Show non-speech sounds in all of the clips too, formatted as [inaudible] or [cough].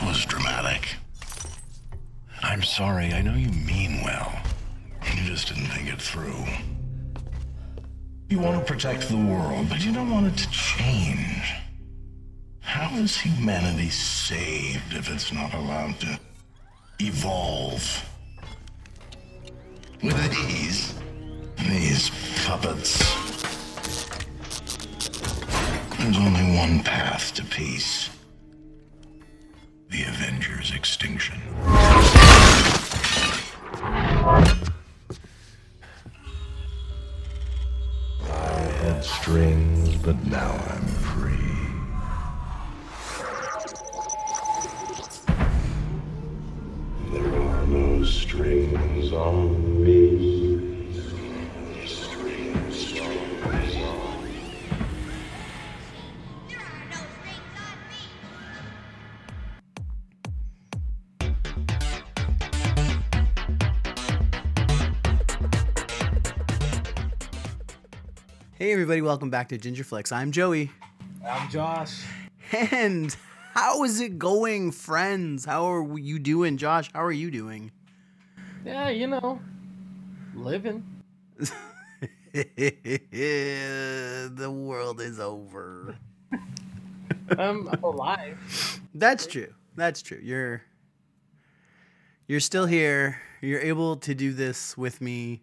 That was dramatic. I'm sorry, I know you mean well. You just didn't think it through. You want to protect the world, but you don't want it to change. How is humanity saved if it's not allowed to evolve? With these, these puppets. There's only one path to peace. The Avengers' extinction. I had strings, but now I'm everybody, welcome back to Gingerflex. I'm Joey. I'm Josh. And how is it going, friends? How are you doing, Josh? How are you doing? Yeah, you know, living. [laughs] the world is over. I'm, I'm alive. That's true. That's true. You're you're still here. You're able to do this with me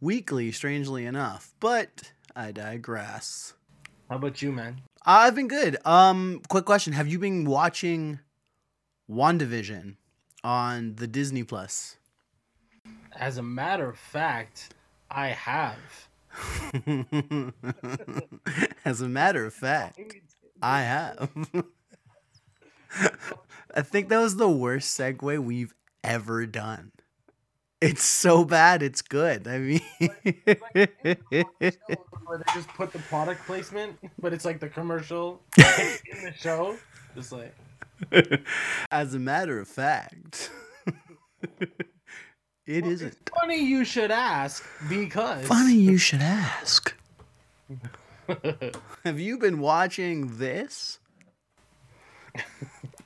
weekly, strangely enough. But I digress. How about you, man? I've been good. Um, quick question: Have you been watching WandaVision on the Disney Plus? As a matter of fact, I have. [laughs] As a matter of fact, I have. [laughs] I think that was the worst segue we've ever done. It's so bad, it's good. I mean, [laughs] Where they just put the product placement, but it's like the commercial [laughs] in the show. Just like, as a matter of fact, [laughs] it isn't. funny you should ask because. Funny you should ask. Have you been watching this?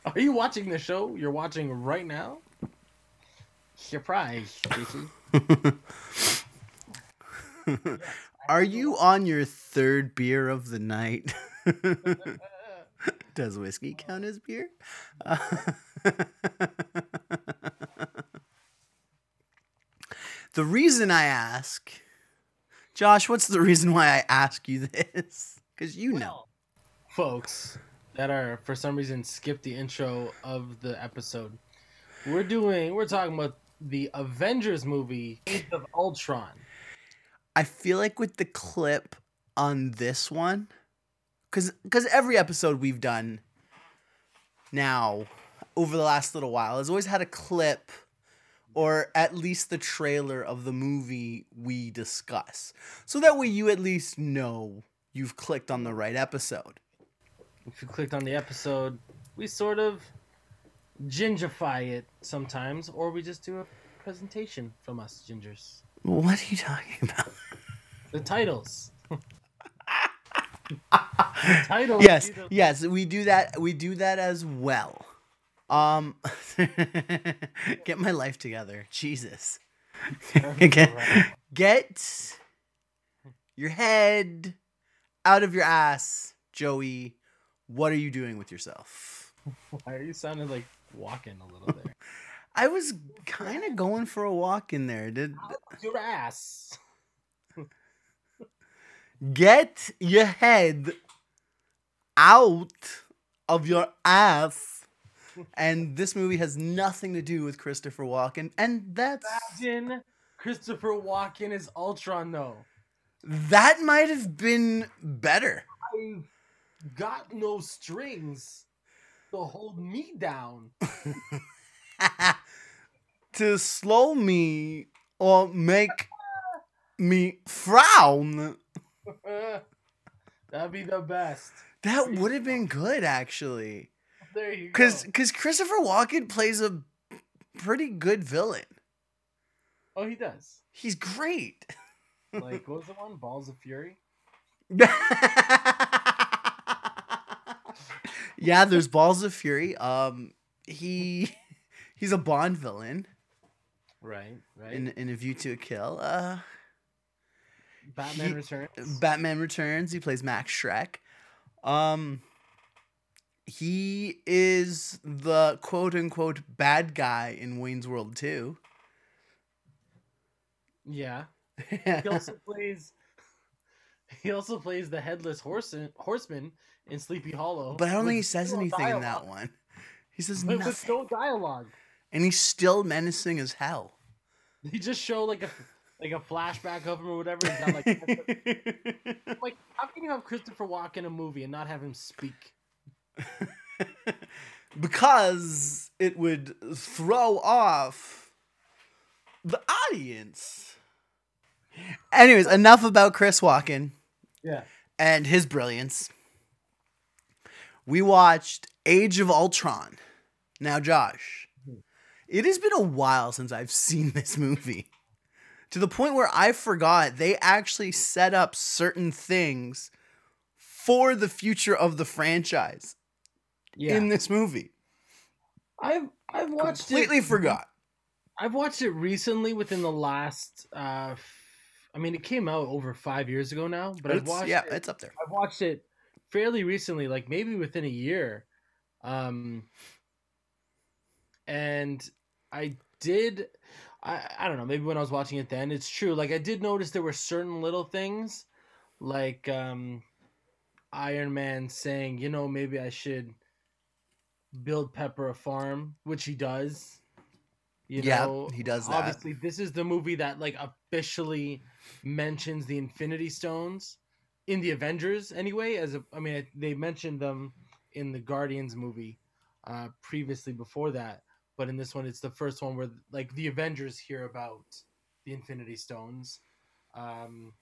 Are you watching the show you're watching right now? Surprise, JC. [laughs] Are you on your third beer of the night? [laughs] Does whiskey count as beer? [laughs] the reason I ask, Josh, what's the reason why I ask you this? Because you know. Well, folks that are for some reason skipped the intro of the episode. We're doing we're talking about the Avengers movie Age of Ultron. I feel like with the clip on this one, because because every episode we've done now over the last little while has always had a clip or at least the trailer of the movie we discuss, so that way you at least know you've clicked on the right episode. If you clicked on the episode, we sort of gingify it sometimes, or we just do a presentation from us gingers. What are you talking about? The titles. [laughs] titles. yes, yes, we do that. We do that as well. Um, [laughs] get my life together, Jesus. get, get your head out of your ass, Joey. What are you doing with yourself? [laughs] Why are you sounding like walking a little there? I was kind of going for a walk in there. Did Your ass. get your head out of your ass. And this movie has nothing to do with Christopher Walken, and that's Imagine Christopher Walken is Ultron though. that might have been better. I've got no strings to hold me down. [laughs] to slow me or make me frown. [laughs] That'd be the best. That would have been good actually. There you Cuz go. cuz Christopher Walken plays a pretty good villain. Oh, he does. He's great. Like, what was the one? Balls of Fury? [laughs] yeah, there's Balls of Fury. Um he [laughs] he's a Bond villain Right, right. in in A View to a Kill. Uh, Batman he- Returns. Batman Returns. He plays Max Shreck. Um, he is the quote unquote bad guy in Wayne's World 2. yeah. [laughs] He also plays. [laughs] He also plays the headless horseman, horseman in Sleepy Hollow. but I don't think he says zero anything in that one. He says With, with nothing. no dialogue. And he's still menacing as hell. He just show like a like a flashback of him or whatever. He's got like [laughs] like how can you have Christopher Walken in a movie and not have him speak? [laughs] because it would throw off the audience. Anyways, enough about Chris Walken Yeah. and his brilliance. We watched Age of Ultron. Now, Josh, it has been a while since I've [laughs] seen this movie. To the point where I forgot they actually set up certain things for the future of the franchise Yeah. in this movie. I've I've watched Completely it. forgot. I've watched it recently within the last. uh I mean, it came out over five years ago now, but I've watched. yeah, it, it's up there. I've watched it fairly recently, like maybe within a year. Um, and I did. I, I don't know. Maybe when I was watching it then, it's true. Like I did notice there were certain little things, like um, Iron Man saying, you know, maybe I should build Pepper a farm, which he does. You Yeah, know, he does that. Obviously, this is the movie that like officially mentions the Infinity Stones in the Avengers anyway. As a, I mean, they mentioned them in the Guardians movie uh, previously before that, but in this one, it's the first one where like the Avengers hear about the Infinity Stones. Um,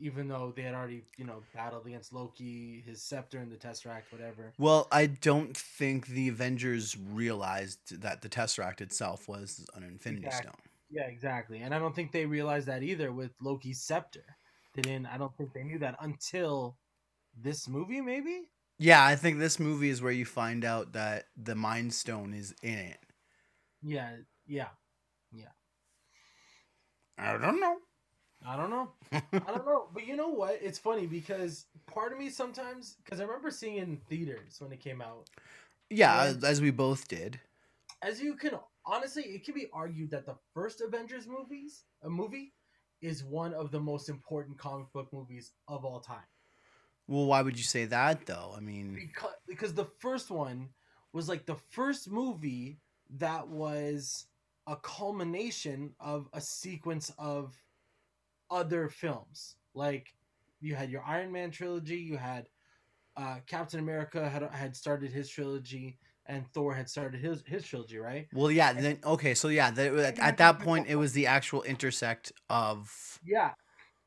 even though they had already, you know, battled against Loki, his scepter, and the Tesseract, whatever. Well, I don't think the Avengers realized that the Tesseract itself was an Infinity Exactly. Stone. Yeah, exactly. And I don't think they realized that either with Loki's scepter. Didn't. I don't think they knew that until this movie, maybe. Yeah, I think this movie is where you find out that the Mind Stone is in it. Yeah, yeah. Yeah. I don't know. I don't know. [laughs] I don't know. But you know what? It's funny because part of me sometimes, because I remember seeing in theaters when it came out. yeah, Yeah. as we both did. As you can honestly, it can be argued that the first Avengers movies, a movie, is one of the most important comic book movies of all time. Well, why would you say that though? I mean, because because the first one was like the first movie that was a culmination of a sequence of other films. Like you had your Iron Man trilogy, you had uh, Captain America had had started his trilogy, and Thor had started his his trilogy, right? well, yeah. Then okay, so yeah, the, at that point, it was the actual intersect of Yeah,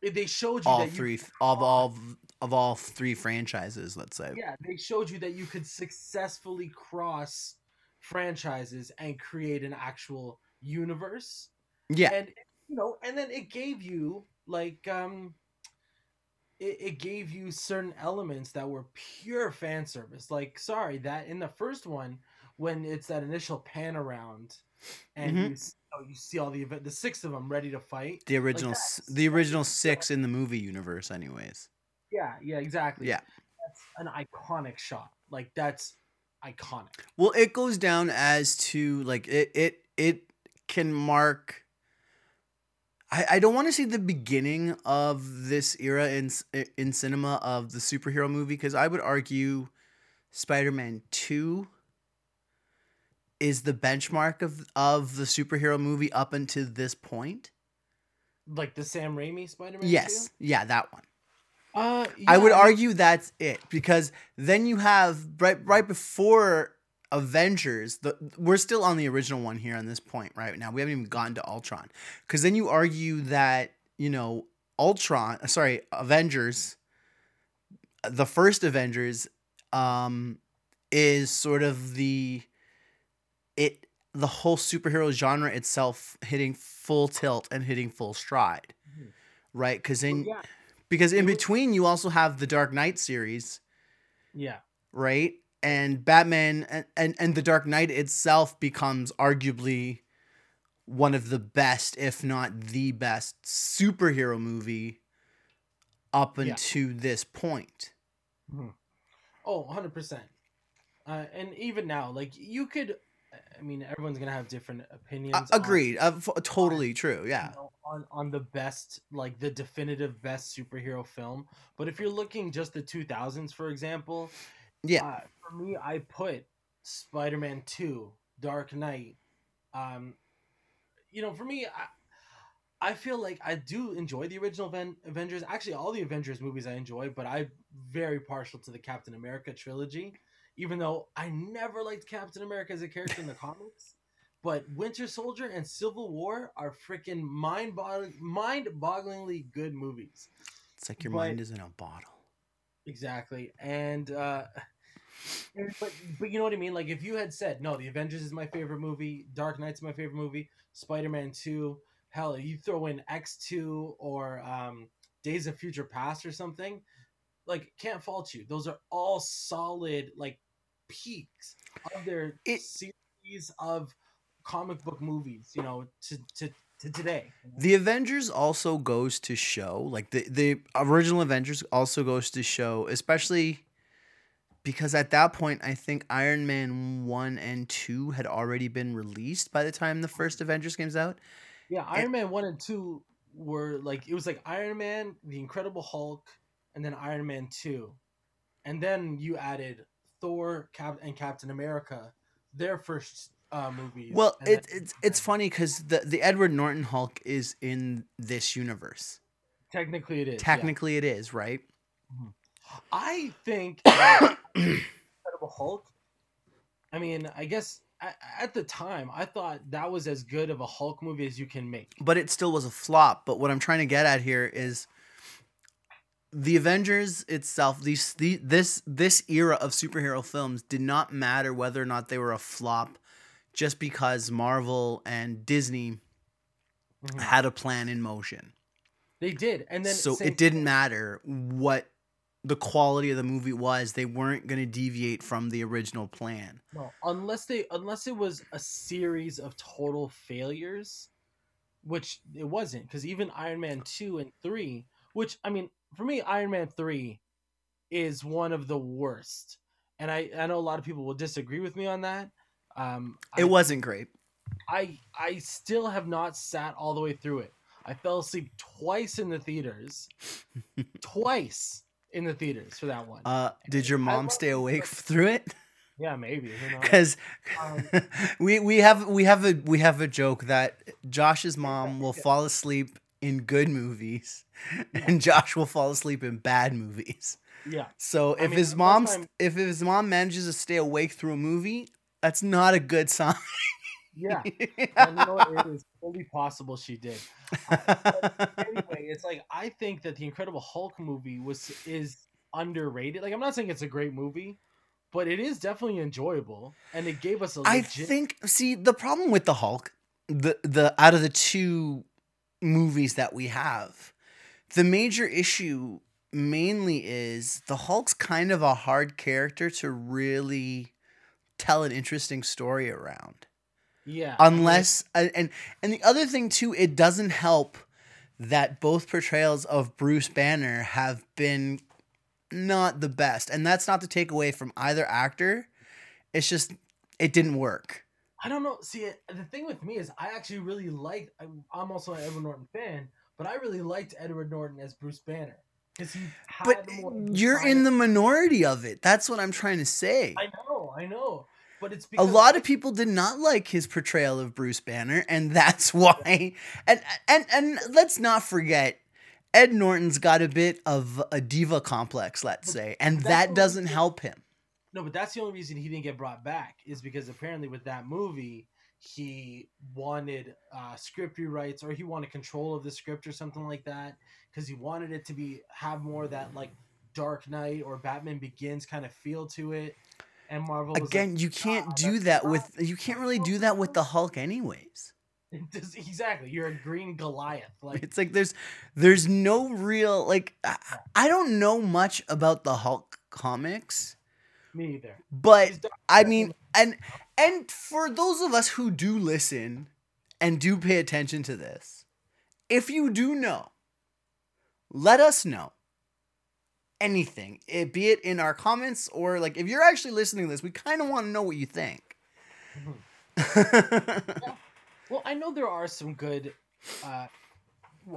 they showed you all that you three of all of all three franchises. Let's say. yeah they showed you that you could successfully cross franchises and create an actual universe Yeah. and you know and then it gave you like um it, it gave you certain elements that were pure fan service like sorry that in the first one when it's that initial pan around and Mhm. you, s- oh, you see all the event the six of them ready to fight The original, s the original six in the movie universe, anyways. yeah yeah exactly Yeah. that's an iconic shot like that's iconic Well, it goes down as to like it it it can mark. I, I don't want to see the beginning of this era in in cinema of the superhero movie because I would argue Spider-Man 2 is the benchmark of of the superhero movie up until this point. like the Sam Raimi Spider-Man. Yes. Yeah, that one. Uh, I would yeah, argue that's it because then you have right right before Avengers. The we're still on the original one here on this point right now. We haven't even gotten to Ultron because then you argue that you know Ultron. uh, Sorry, Avengers. The first Avengers, um, is sort of the it the whole superhero genre itself hitting full tilt and hitting full stride, Mhm. right? Because then yeah, because in between you also have the Dark Knight series, yeah, right? And Batman and, and, and The Dark Knight itself becomes arguably one of the best, if not the best, superhero movie up Yeah. until this point. Oh, 100%. Uh, and even now, like you could, I mean, everyone's gonna have different Uh, opinions. on- agreed. Uh, f- totally true. you Yeah. know, on on the best, like the definitive best superhero film. But if you're looking just the 2000s, for example, Yeah. uh, for me, I put Spider-Man 2, Dark Knight. Um, you know, for me, I, I feel like I do enjoy the original Aven- Avengers. Actually, all the Avengers movies I enjoy, but I'm very partial to the Captain America trilogy. Even though I never liked Captain America as a character in the [laughs] comics, but Winter Soldier and Civil War are freaking mind-boggling, mind-bogglingly good movies. It's like your but- mind is in a bottle. Exactly, and uh, and- but but you know what I mean. Like if you had said no, the Avengers is my favorite movie, Dark Knight's my favorite movie, Spider Man Two, hell, you throw in X Two or um, Days of Future Past or something, like can't fault you. Those are all solid like peaks of their It- series of comic book movies. You know, to to to today. The Avengers also goes to show, like the the original Avengers also goes to show, especially because at that point I think Iron Man 1 and 2 had already been released by the time the first mm-hmm. Avengers comes out. Yeah, Iron Man one and two were like it was like Iron Man, the Incredible Hulk, and then Iron Man two, and then you added Thor, Cap, and Captain America, their first uh, movies. Well, it, it's it's funny cuz the the Edward Norton Hulk is in this universe. technically it is. yeah. Technically it is, right? I think [coughs] Incredible Hulk. I mean, I guess at, at the time I thought that was as good of a Hulk movie as you can make. but it still was a flop. But what I'm trying to get at here is the Avengers itself. These the, this this era of superhero films did not matter whether or not they were a flop, just because Marvel and Disney Mhm. had a plan in motion. They did, and then so it didn't matter what the quality of the movie was. They weren't going to deviate from the original plan. No, unless they unless it was a series of total failures, which it wasn't, because even Iron Man two and three, which I mean, for me, Iron Man three is one of the worst, and I I know a lot of people will disagree with me on that. Um, It I, wasn't great. I I still have not sat all the way through it. I fell asleep twice in the theaters, [laughs] twice in the theaters for that one. Uh, did your I mom stay awake [laughs] [laughs] through it? yeah, maybe. because Um, we we have we have a we have a joke that Josh's mom will fall asleep in good movies, and Josh will fall asleep in bad movies. Yeah. So I if mean, his mom if his mom manages to stay awake through a movie, that's not a good sign. Yeah. [laughs] and you know? It is fully possible she did. Uh, anyway, [laughs] it's like I think that the Incredible Hulk movie was is underrated. Like I'm not saying it's a great movie, but it is definitely enjoyable, and it gave us a I legit. I think see the problem with the Hulk, the the out of the two movies that we have, the major issue mainly is the Hulk's kind of a hard character to really tell an interesting story around. yeah, I mean, Unless and uh, and, and the other thing too, it doesn't help that both portrayals of Bruce Banner have been not the best. And that's not to take away from either actor. It's just it didn't work. I don't know. See, uh, the thing with me is I actually really liked. I'm I'm also an Edward Norton fan, but I really liked Edward Norton as Bruce Banner because he But you're in the minority of it. That's what I'm trying to say. I know, I know, but it's A lot of people did not like his portrayal of Bruce Banner, and [laughs] that's why. And and and let's not forget, Ed Norton's got a bit of a diva complex, let's say, and that doesn't help him. No, but that's the only reason he didn't get brought back is because apparently with that movie he wanted uh, script rewrites or he wanted control of the script or something like that because he wanted it to be have more of that like Dark Knight or Batman Begins kind of feel to it. And Marvel Again, you can't "Nah, do that not- with you can't really do that with the Hulk, anyways. like, [laughs] Just- exactly you're a green Goliath like It's like there's there's no real like I, I don't know much about the Hulk comics, Me either. But I mean, and and for those of us who do listen and do pay attention to this, if you do know, let us know. Anything, it, be it in our comments or like if you're actually listening to this, we kind of want to know what you think. [laughs] Well, I know there are some good uh,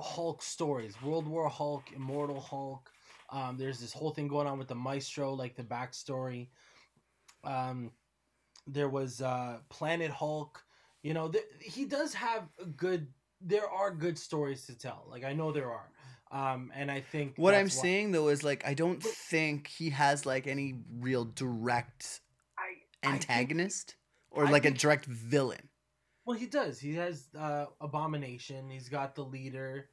Hulk stories. World War Hulk, Immortal Hulk. Um, there's this whole thing going on with the Maestro, like the backstory. Um, there was uh, Planet Hulk. You know, th- he does have good. There are good stories to tell. Like I know there are. Um, and I think what I'm why- saying though is like I don't think he has like any real direct I, I think- antagonist or I like a direct villain. well, he does. He has uh, Abomination. He's got the leader.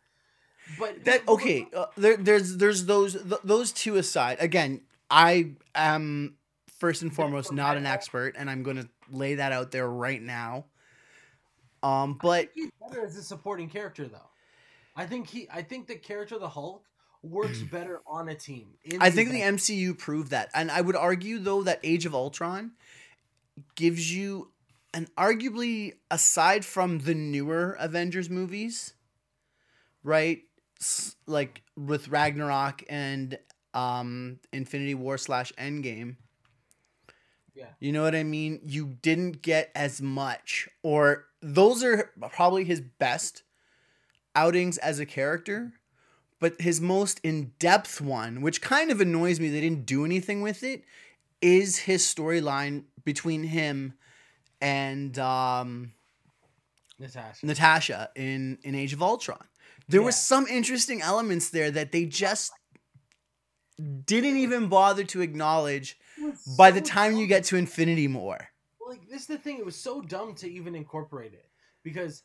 But that okay uh, there, there's there's those th- those two aside again i am first and foremost not an expert and i'm gonna lay that out there right now um but he's better as a supporting character though. I think he I think the character of the Hulk works [clears throat] better on a team. i think the mcu proved that and i would argue though that age of ultron gives you an arguably aside from the newer avengers movies right like with ragnarok and um infinity war slash endgame Yeah. You know what I mean? You didn't get as much, or those are probably his best outings as a character, but his most in depth one, which kind of annoys me, they didn't do anything with it, is his storyline between him and um, Natasha. Natasha in, in Age of Ultron. There was Yeah. some interesting elements there that they just didn't even bother to acknowledge was by the so time you get to Infinity War. like this is the thing, it was so dumb to even incorporate it. Because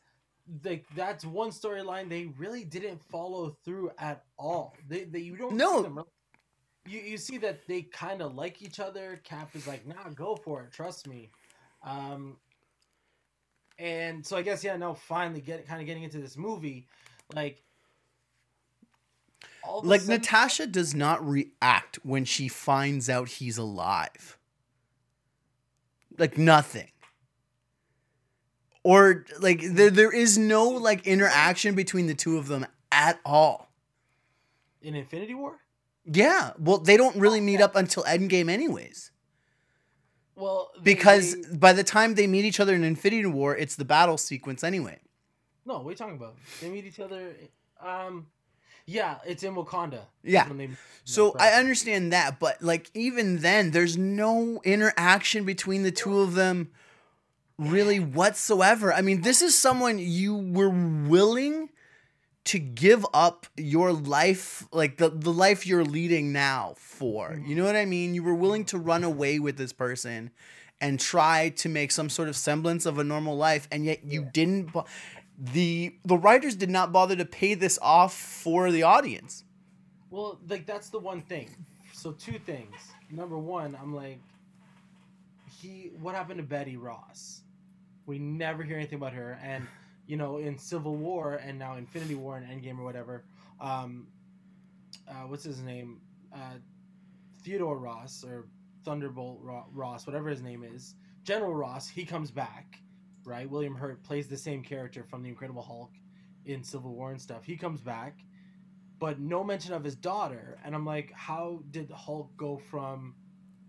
like that's one storyline they really didn't follow through at all. They, they you don't No. see them really- you, you see that they kind of like each other. Cap is like, nah, go for it, trust me. Um, and so I guess yeah, no, finally get kind of getting into this movie, like, all Like sudden- Natasha does not react when she finds out he's alive. Like nothing. Or like there there is no like interaction between the two of them at all. in Infinity War. Yeah. Well, they don't really meet up until Endgame anyways. Well, they- Because they- by the time they meet each other in Infinity War, it's the battle sequence anyway. no, what are you talking about? They meet each other. Um, yeah, it's in Wakanda. Yeah. They, So I understand that, but like even then, there's no interaction between the two of them really whatsoever. I mean, this is someone you were willing to give up your life, like the, the life you're leading now for. You know what I mean? You were willing to run away with this person and try to make some sort of semblance of a normal life, and yet you didn't. Bo- the the writers did not bother to pay this off for the audience. Well, like that's the one thing. So two things. Number one, I'm like, he. What happened to Betty Ross? We never hear anything about her, and you know, in Civil War and now Infinity War and Endgame or whatever. Um, uh, what's his name? Uh, Theodore Ross or Thunderbolt Ross, whatever his name is. General Ross. He comes back, right? William Hurt plays the same character from the Incredible Hulk in Civil War and stuff. He comes back but no mention of his daughter. And I'm like, how did Hulk go from,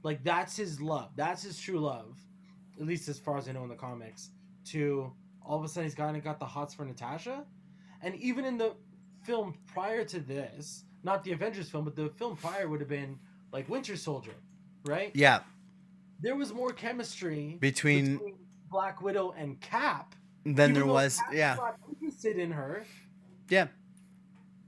like, that's his love, that's his true love, at least as far as I know in the comics, to all of a sudden he's kind of got the hots for Natasha. And even in the film prior to this, not the Avengers film, but the film prior would have been like Winter Soldier, right? Yeah, There was more chemistry between Black Widow and Cap. then even there was Cap's yeah interested in her. yeah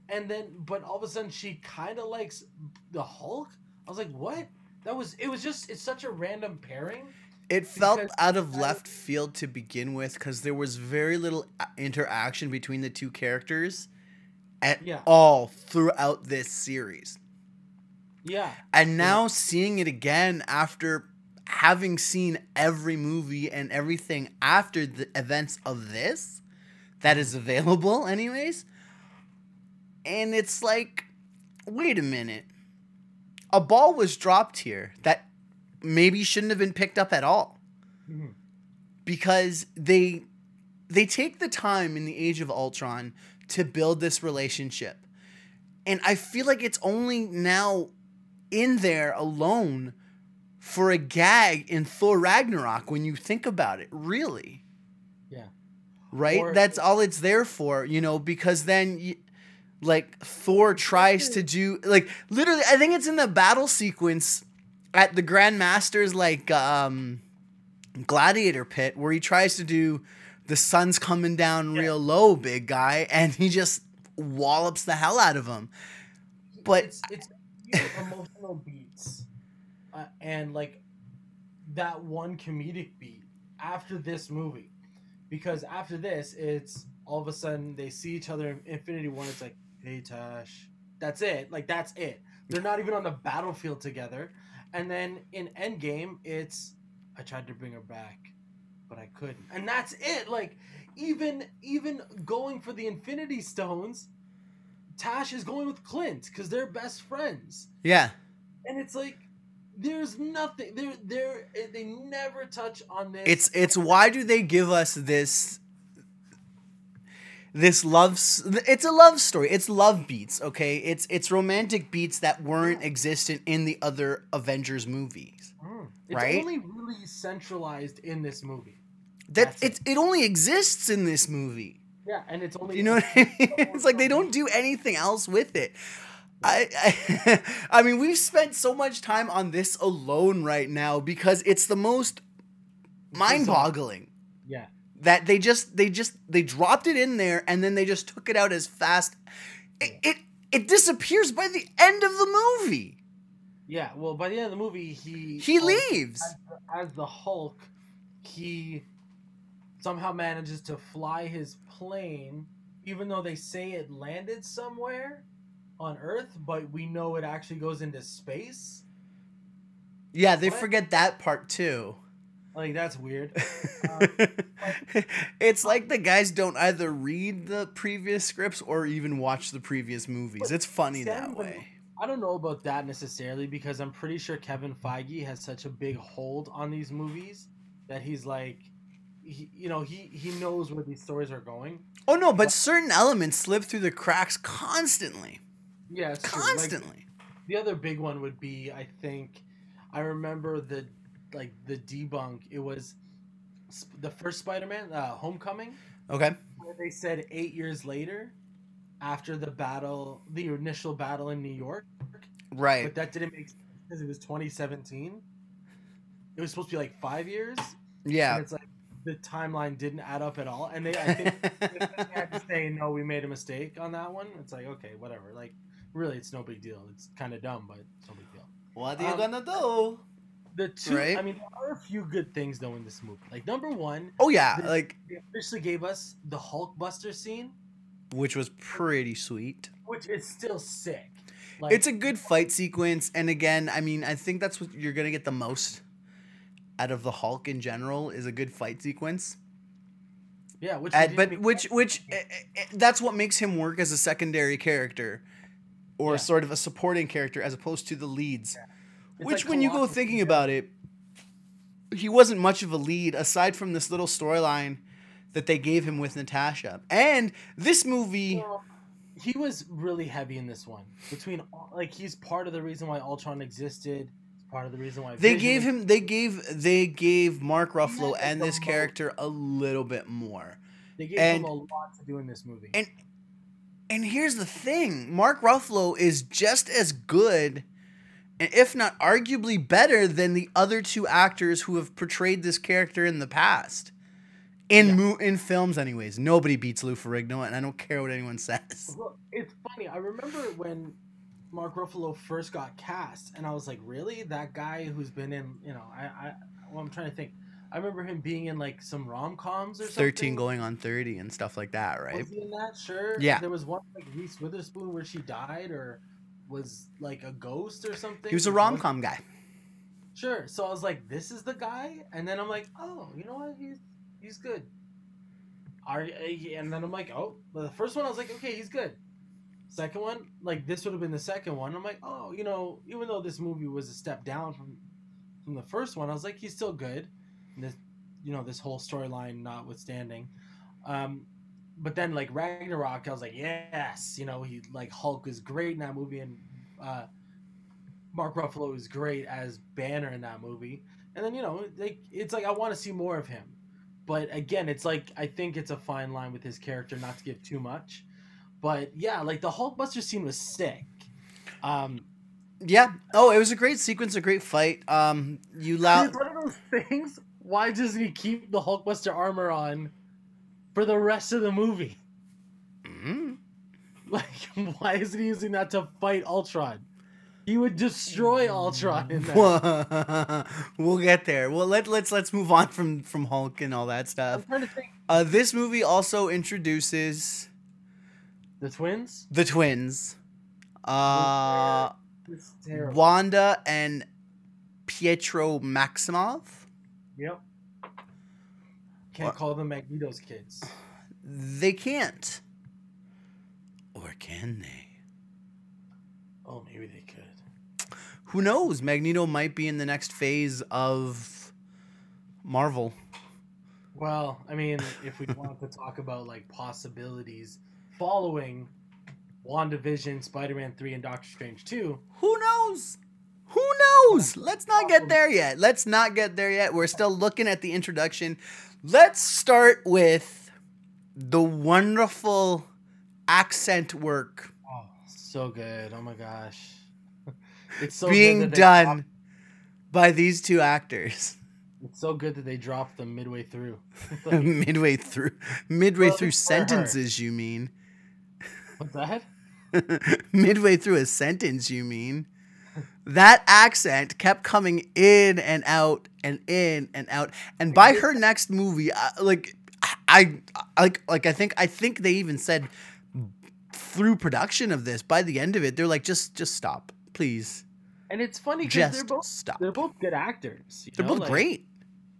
and then but all of a sudden she kind of likes the hulk i was like what that was it was just it's such a random pairing it felt out of left field to begin with because there was very little uh, interaction between the two characters at Yeah. all throughout this series. Yeah. And now seeing it again after having seen every movie and everything after the events of this that is available [laughs] anyways and it's like wait a minute. A ball was dropped here that maybe shouldn't have been picked up at all Mhm. because they they take the time in the age of Ultron to build this relationship. And I feel like it's only now in there alone for a gag in Thor Ragnarok when you think about it, really. Yeah. Right? Or- That's all it's there for, you know, because then you, like Thor tries to do like literally I think it's in the battle sequence at the Grandmaster's like um gladiator pit where he tries to do the sun's coming down real low, big guy, and he just wallops the hell out of him. But it's it's emotional beats, uh, and like that one comedic beat after this movie, because after this, it's all of a sudden they see each other in Infinity War. And it's like, hey Tash, that's it. Like that's it. They're not even on the battlefield together. And then in Endgame, it's I tried to bring her back, but I couldn't. And that's it. Like even even going for the Infinity Stones, Tash is going with Clint because they're best friends. yeah, And it's like there's nothing there there they never touch on this. it's it's why do they give us this this love it's a love story it's love beats okay it's it's romantic beats that weren't existent in the other avengers movies Mm. it's right? only really centralized in this movie. that That's it. it's it only exists in this movie Yeah, and it's only You know what I [laughs] mean? It's like they don't do anything else with it. I, I [laughs] I mean, we've spent so much time on this alone right now because it's the most mind-boggling Yeah. That they just they just they dropped it in there and then they just took it out as fast. It it, it disappears by the end of the movie. Yeah, well, by the end of the movie, he He also- leaves. as the, as the Hulk. He somehow manages to fly his plane, even though they say it landed somewhere on Earth, but we know it actually goes into space. Yeah, they What? forget that part too. Like that's weird. [laughs] Um, it's like the um, guys don't either read the previous scripts or even watch the previous movies. It's funny that way. I don't know about that necessarily because I'm pretty sure Kevin Feige has such a big hold on these movies that he's like, he, you know, he he knows where these stories are going. Oh no, but certain elements slip through the cracks constantly. Yeah, true. Like, Constantly. the other big one would be, I think, I remember the like the debunk. It was sp- the first Spider-Man, uh, Homecoming, Okay. where they said eight years later, after the battle, the initial battle in New York, Right. but that didn't make sense because it was 2017. It was supposed to be like five years. And yeah. it's like the timeline didn't add up at all, and they I think [laughs] they had to say no, we made a mistake on that one. It's like okay, whatever. Like really, it's no big deal. It's kind of dumb, but it's no big deal. what are you gonna do? The two, Right. I mean, there are a few good things though in this movie. Like number one, Oh yeah, The- like they officially gave us the Hulkbuster scene, which was pretty sweet. which is still sick. Like, It's a good fight sequence, and again, I mean, I think that's what you're gonna get the most out of the Hulk in general is a good fight sequence. yeah, which Uh, but which which uh, uh, that's what makes him work as a secondary character, or Yeah. sort of a supporting character as opposed to the leads. It's Which, like when you go thinking in about it, he wasn't much of a lead aside from this little storyline that they gave him with Natasha. And this movie, Well, he was really heavy in this one. Between like he's part of the reason why Ultron existed. He's part of the reason why they gave him they gave they gave Mark Ruffalo and this character a little bit more. They gave and- him a lot to do in this movie. And and here's the thing, Mark Ruffalo is just as good and if not arguably better than the other two actors who have portrayed this character in the past. In Yeah. mo- in films anyways. Nobody beats Lou Ferrigno and I don't care what anyone says. Well, it's funny. I remember when Mark Ruffalo first got cast, and I was like, "Really? That guy who's been in, you know, I, I, well, I'm trying to think. I remember him being in like some rom coms or something. 13 going on 30 and stuff like that, right? Was he in that? Sure. Yeah. There was one like Reese Witherspoon where she died or was like a ghost or something. He was a rom com guy. Sure. So I was like, this is the guy, and then I'm like, oh, you know what? He's he's good. Are and then I'm like, oh, well, the first one I was like, okay, he's good. Second one, like this would have been the second one. I'm like, oh, you know, even though this movie was a step down from from the first one. I was like, he's still good. And this, you know, this whole storyline notwithstanding. Um, but then like Ragnarok, I was like, yes, you know, he like Hulk is great in that movie, and uh, Mark Ruffalo is great as Banner in that movie. And then you know, like it's like I want to see more of him, but again, it's like I think it's a fine line with his character not to give too much. But yeah, like the Hulkbuster scene was sick. Um, Yeah. Oh, it was a great sequence, a great fight. Um, you loud. it's one of those [laughs] things. Why doesn't he keep the Hulkbuster armor on for the rest of the movie? Mm. [laughs] Like, why isn't he using that to fight Ultron? He would destroy Ultron in that. [laughs] we'll get there. Well, let let's let's move on from from Hulk and all that I'm stuff. trying to think. Uh, this movie also introduces The twins? the twins, uh, It's terrible. Wanda and Pietro Maximoff. Yep. Can't What? call them Magneto's kids. They can't, or can they? Oh, maybe they could. Who knows? Magneto might be in the next phase of Marvel. Well, I mean, if we want to talk about like possibilities following WandaVision, Spider Man 3, and Doctor Strange 2, Who knows? Who knows? Let's not get there yet. Let's not get there yet. We're still looking at the introduction. Let's start with the wonderful accent work oh, so good. Oh my gosh. [laughs] It's so being done dropped- by these two actors it's so good that they dropped them midway through. [laughs] [laughs] midway through midway Well, through it's for her. sentences you mean What's that? midway through a sentence you mean that accent kept coming in and out and in and out and by her next movie I, like I, I like like i think i think they even said through production of this by the end of it they're like just just stop please And it's funny because they're both stop they're both good actors. they're know, both like- great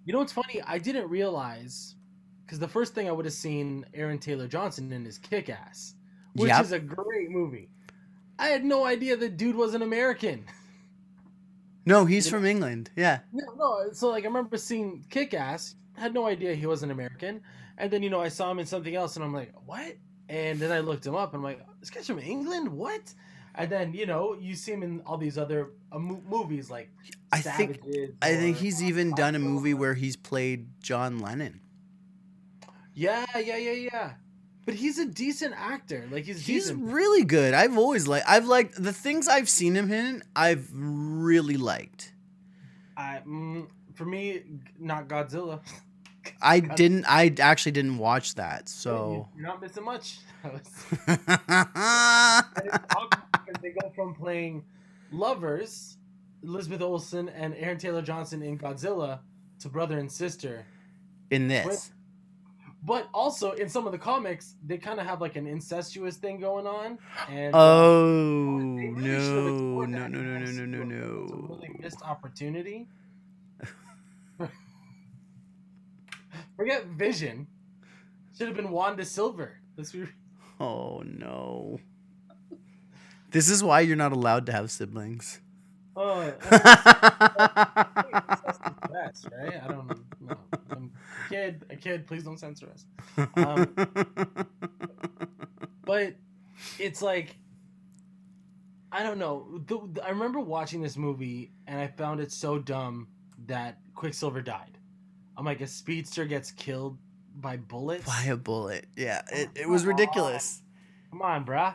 You know what's funny? I didn't realize because the first thing I would have seen Aaron Taylor Johnson in is Kick Ass, which Yep. is a great movie. I had no idea the dude was an American. [laughs] no he's from england yeah No, no. So like I remember seeing Kick Ass, had no idea he was an American, and then you know I saw him in something else, and I'm like, what? And then I looked him up, and I'm like, this guy's from England, what? And then you know you see him in all these other uh, movies like I think- i think he's even done a movie where he's played john lennon Yeah, yeah, yeah, yeah. But he's a decent actor. Like he's, He's decent. really good. I've always liked. I've liked the things I've seen him in. I've really liked. I, mm, for me, not Godzilla. I God. [laughs] didn't. I actually didn't watch that. So. you're not missing much. [laughs] That was- and it's awkward because they go from playing lovers, Elizabeth Olsen and Aaron Taylor Johnson in Godzilla, to brother and sister. in this. But also in some of the comics, they kind of have like an incestuous thing going on. And uh, Oh They really have no! No! No! No! No! No! No! It's a No! really missed opportunity. [laughs] Forget Vision. Should have been Wanda Silver. Let's be [laughs] Oh no! This is why you're not allowed to have siblings. Oh, [laughs] that's the best, right? I don't know. Kid, a kid. Please don't censor us. Um, [laughs] But it's like I don't know. The, the- I remember watching this movie and I found it so dumb that Quicksilver died. I'm like, a speedster gets killed by bullets. By a bullet. Yeah, it, it was ridiculous. Come on, bruh.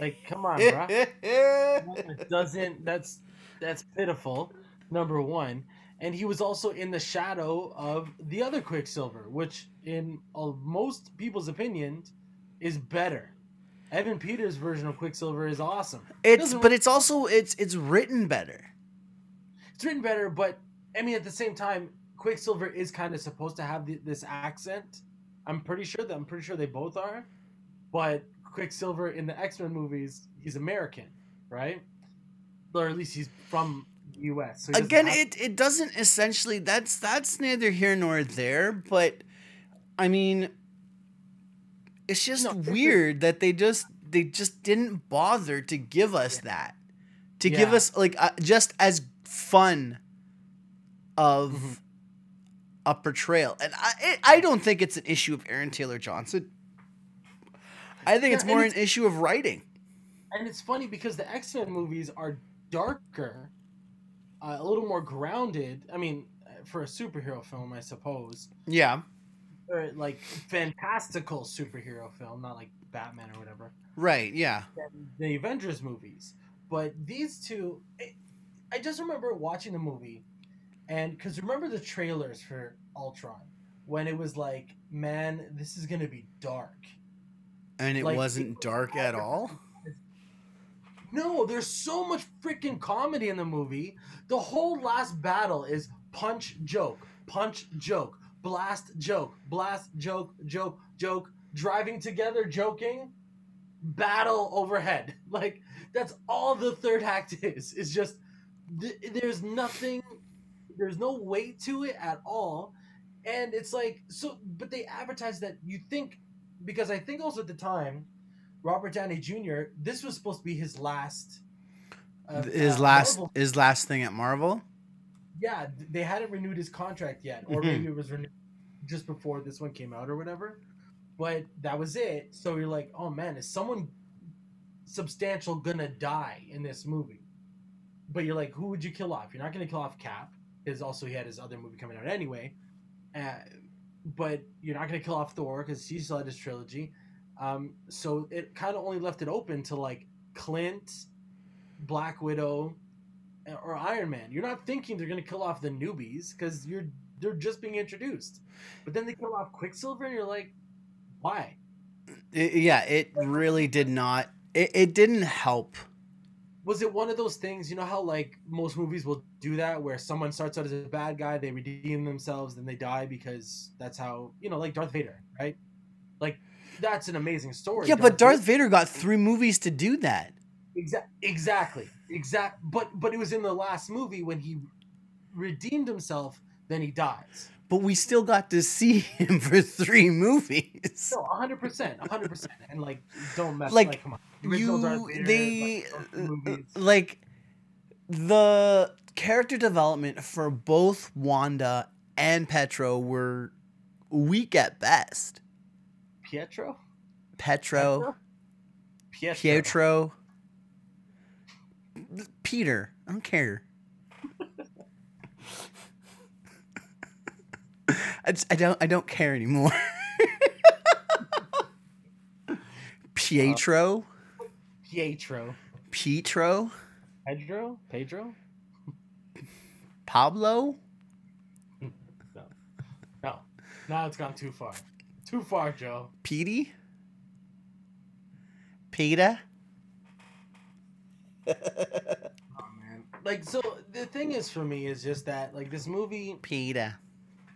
Like, come on, bruh. [laughs] It doesn't that's that's pitiful number one and he was also in the shadow of the other quicksilver which in most people's opinions is better. Evan peters version of quicksilver is awesome. It's but it's also it's it's written better. it's written better but i mean at the same time quicksilver is kind of supposed to have the, this accent. I'm pretty sure that i'm pretty sure they both are. But quicksilver in the x-men movies he's american right? Or at least he's from us so again it it doesn't essentially that's that's neither here nor there but i mean it's just No, weird that they just they just didn't bother to give us Yeah. that to give us like uh, just as fun of Mhm. a portrayal, and I I don't think it's an issue of Aaron Taylor Johnson. I think Yeah, it's more an it's- issue of writing. and it's funny because the X Men movies are darker, uh, a little more grounded. I mean, for a superhero film, I suppose, Yeah, or like fantastical superhero film, not like Batman or whatever. right. Yeah, the Avengers movies. But these two, I, I just remember watching the movie, and because remember the trailers for Ultron when it was like, man, this is gonna be dark. and it Like, wasn't it- dark at all. No, there's so much freaking comedy in the movie. The whole last battle is punch joke, punch joke, blast joke, blast joke, joke, joke, driving together, joking, battle overhead. [laughs] Like that's all the third act [laughs] is. It's just th- there's nothing, there's no weight to it at all, and it's like so. But they advertise that you think because I think also at the time Robert Downey Jr. This was supposed to be his last. uh, his uh, last Marvel- his last thing at Marvel. yeah, they hadn't renewed his contract yet, or Mhm. maybe it was renewed just before this one came out or whatever. But that was it. So you're like, oh man, is someone substantial gonna die in this movie? But you're like, who would you kill off? You're not gonna kill off Cap, because also he had his other movie coming out anyway. Uh, but you're not gonna kill off Thor because he still had his trilogy. Um, so it kind of only left it open to like Clint, Black Widow, or Iron Man. You're not thinking they're gonna kill off the newbies because you're they're just being introduced. But then they kill off Quicksilver, and you're like, why? It- yeah, it really did not. It, it didn't help. Was it one of those things? You know how like most movies will do that, where someone starts out as a bad guy, they redeem themselves, then they die because that's how you know, like Darth Vader, right? Like that's an amazing story. Yeah, but Darth Vader got three movies to do that. Exactly. exactly, exact. But but it was in the last movie when he redeemed himself, then he dies. But we still got to see him for three movies. No, hundred percent, hundred percent, and like, don't mess. Like, Like, come on, you Vader, they like, uh, uh, like the character development for both Wanda and Petro were weak at best. Pietro, Petro, Pietro, Pietro, Peter. I don't care. I, just, I don't I don't care anymore. [laughs] Pietro, Pietro, Pietro, Pedro, Pedro. Pablo. No, no, now it's gone too far, too far, Joe. Petey? Peta? [laughs] Oh man, like so. The thing is for me is just that like this movie Peta.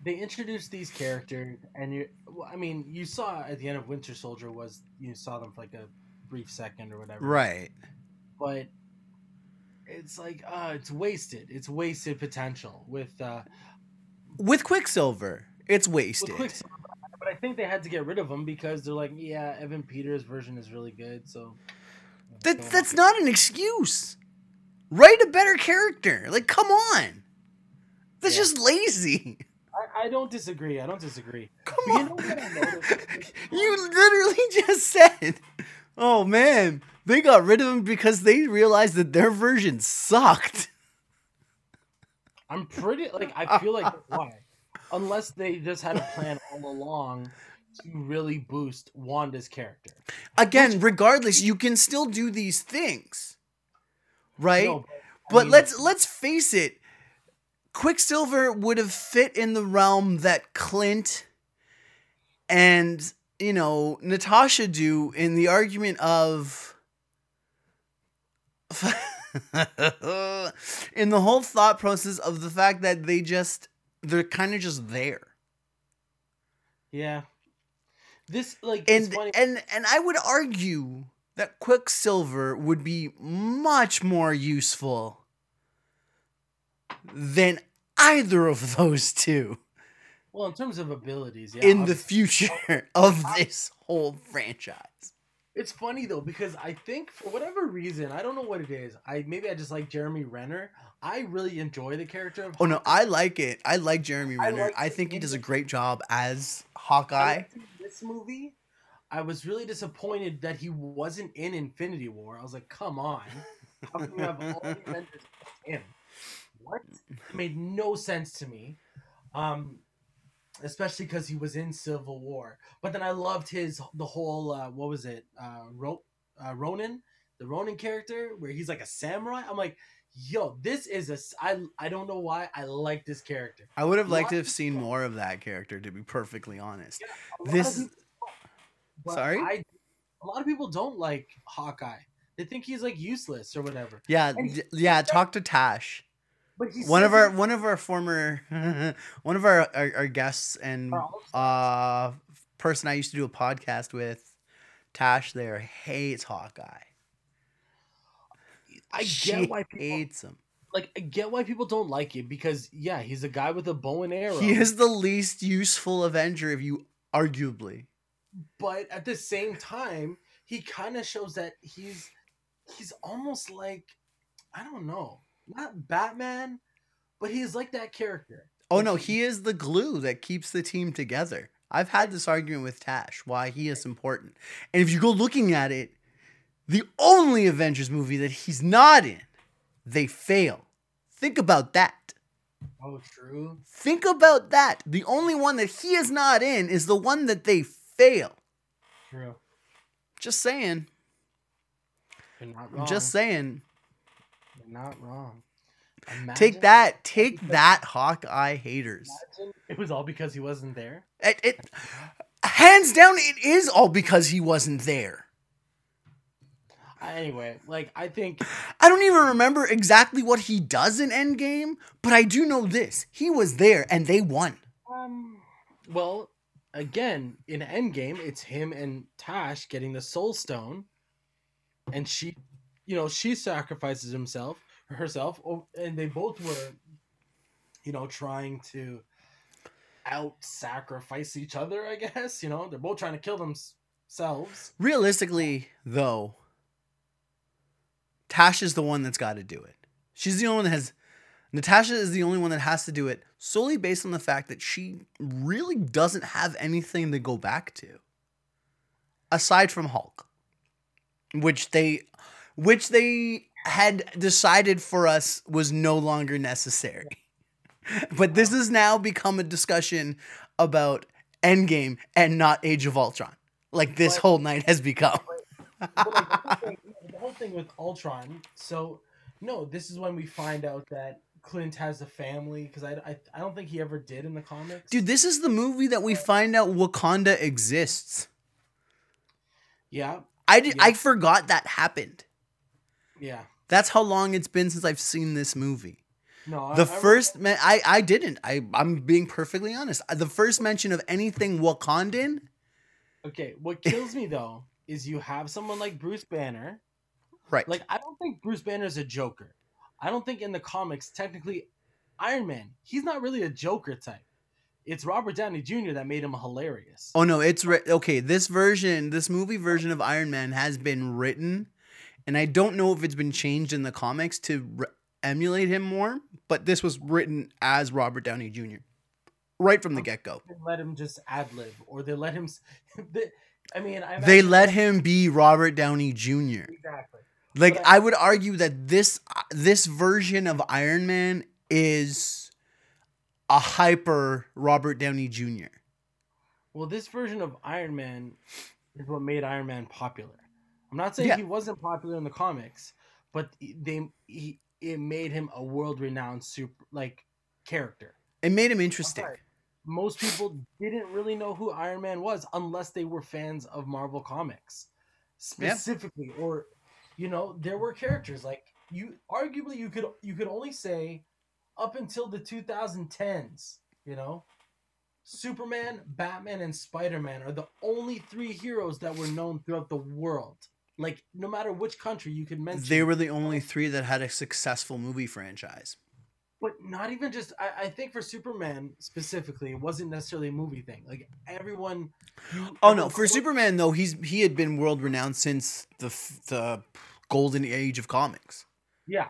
they introduced these characters and you well, i mean you saw at the end of winter soldier was you saw them for like a brief second or whatever Right. but it's like uh it's wasted it's wasted potential with uh With Quicksilver, it's wasted. Quicksilver. But i think they had to get rid of him because they're like yeah evan peters version is really good so That, that's not an excuse. Write a better character. Like, come on. That's Yeah. just lazy. I, I don't disagree i don't disagree Come But you on. know what I [laughs] you literally [laughs] just said, oh man, they got rid of him because they realized that their version sucked. i'm pretty like i feel like [laughs] why unless they just had a plan [laughs] all along to really boost wanda's character Again, regardless, you can still do these things. Right? No, I But mean, let's let's face it. Quicksilver would have fit in the realm that Clint and you know Natasha do in the argument of [laughs] in the whole thought process of the fact that they just they're kind of just there. Yeah. This like it's And funny. and and I would argue that Quicksilver would be much more useful than either of those two well, in terms of abilities, yeah. in the future [laughs] of this whole franchise. It's funny though because I think for whatever reason, I don't know what it is. I maybe I just like Jeremy Renner. I really enjoy the character of Oh no, I like it. I like Jeremy I Renner. like I think he does a great job as Hawkeye. this movie. I was really disappointed that he wasn't in Infinity War. I was like, come on. How can you have all the [laughs] Avengers him? What? It made no sense to me. Um, especially because he was in Civil War. But then I loved his the whole uh, what was it? Uh, Ro- uh, Ronin, the Ronin character, where he's like a samurai. I'm like, yo, this is a. I I don't know why I like this character. I would have liked to have seen [laughs] more of that character, to be perfectly honest. Of This- people- Sorry? I, a lot of people don't like Hawkeye. They think he's like useless or whatever. Yeah, And yeah. Talk to Tash. One of our one of our former [laughs] one of our our, our guests and uh person I used to do a podcast with, Tash. There hates Hawkeye. I she get why people hates him. like. I get why people don't like it because yeah, he's a guy with a bow and arrow. He is the least useful Avenger, if you arguably. but at the same time, he kind of shows that he's he's almost like I don't know, not Batman, but he's like that character. Oh no, he is the glue that keeps the team together. I've had this argument with Tash why he is important. And if you go looking at it, the only Avengers movie that he's not in, they fail. Think about that. Oh, true. Think about that. The only one that he is not in is the one that they fail. True. Just saying. You're not wrong. just saying. Not wrong. Imagine- Take that. Take that, Hawkeye haters. It was all because he wasn't there. It, it hands down, it is all because he wasn't there. Anyway, like I think I don't even remember exactly what he does in Endgame, but I do know this. He was there and they won. Um. Well, again, in Endgame, it's him and Tash getting the Soul Stone, and she, you know, she sacrifices himself herself, and they both were, you know, trying to out sacrifice each other. I guess you know they're both trying to kill themselves. Realistically, though, Tash is the one that's got to do it. She's the only one that has. Natasha is the only one that has to do it solely based on the fact that she really doesn't have anything to go back to aside from Hulk, which they, which they had decided for us was no longer necessary. But this has now become a discussion about Endgame and not Age of Ultron, like this But- whole night has become. But like, the, whole thing, the whole thing with Ultron. So no, this is when we find out that Clint has a family because I, I I don't think he ever did in the comics. Dude, this is the movie that we find out Wakanda exists. Yeah, I did, Yeah. I forgot that happened. Yeah. That's how long it's been since I've seen this movie. No, The I, I first me- I I didn't. I I'm being perfectly honest. The first mention of anything Wakandan, Okay, what kills me though is you have someone like Bruce Banner. right? Like I don't think Bruce Banner is a Joker. I don't think in the comics technically Iron Man. He's not really a Joker type. It's Robert Downey Jr. that made him hilarious. Oh no, it's re- okay. This version, this movie version of Iron Man has been written, and I don't know if it's been changed in the comics to re- emulate him more. But this was written as Robert Downey Jr. right from the get go. Let him just ad lib, or they let him. [laughs] they, I mean, I They imagine- let him be Robert Downey Jr. exactly. Like But- I would argue that this this version of Iron Man is a hyper Robert Downey Jr. Well, this version of Iron Man is what made Iron Man popular. I'm not saying Yeah. he wasn't popular in the comics, but they he it made him a world renowned super like character. It made him interesting. sorry. Most people didn't really know who Iron Man was unless they were fans of Marvel comics, Yeah. specifically, or you know there were characters like you. Arguably, you could you could only say up until the 2010s. You know, Superman, Batman, and Spider Man are the only three heroes that were known throughout the world. Like no matter which country you could mention, They were the only three that had a successful movie franchise. but not even just I, I think for superman specifically it wasn't necessarily a movie thing like everyone Oh no, for Superman though, he's he had been world renowned since the the golden age of comics. yeah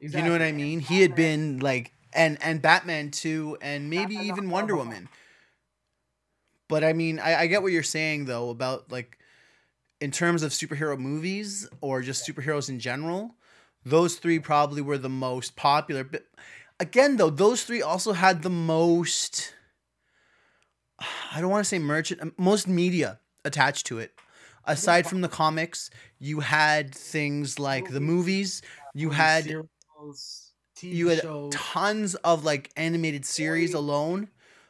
You know what I mean? He had been like and and Batman too, and maybe Batman even Wonder. Woman. But I mean, I, I get what you're saying though about like in terms of superhero movies or just superheroes in general. Those three probably were the most popular. But again, though, those three also had the most. I don't want to say merchant, um, most media attached to it. Aside from the comics, you had things like the movies. You had TV you had tons of like animated series alone.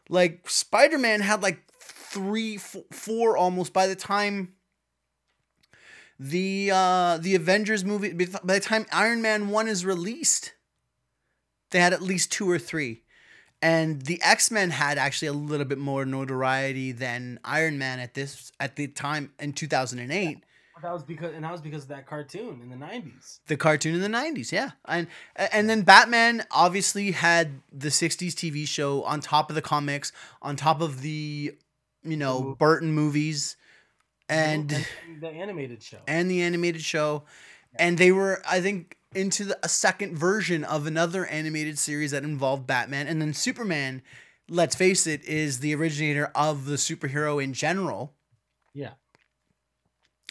Like Spider Man had like three, four almost by the time the uh the Avengers movie. By the time Iron Man one is released, they had at least two or three. And the X Men had actually a little bit more notoriety than Iron Man at this at the time in two thousand and eight. that was because and that was because of that cartoon in the 90s The cartoon in the 90s, yeah. And and then Batman obviously had the 60s TV show on top of the comics, on top of the you know, movie. Burton movies and and the animated show and the animated show. And they were I think into the, a second version of another animated series that involved Batman and then Superman, let's face it, is the originator of the superhero in general. yeah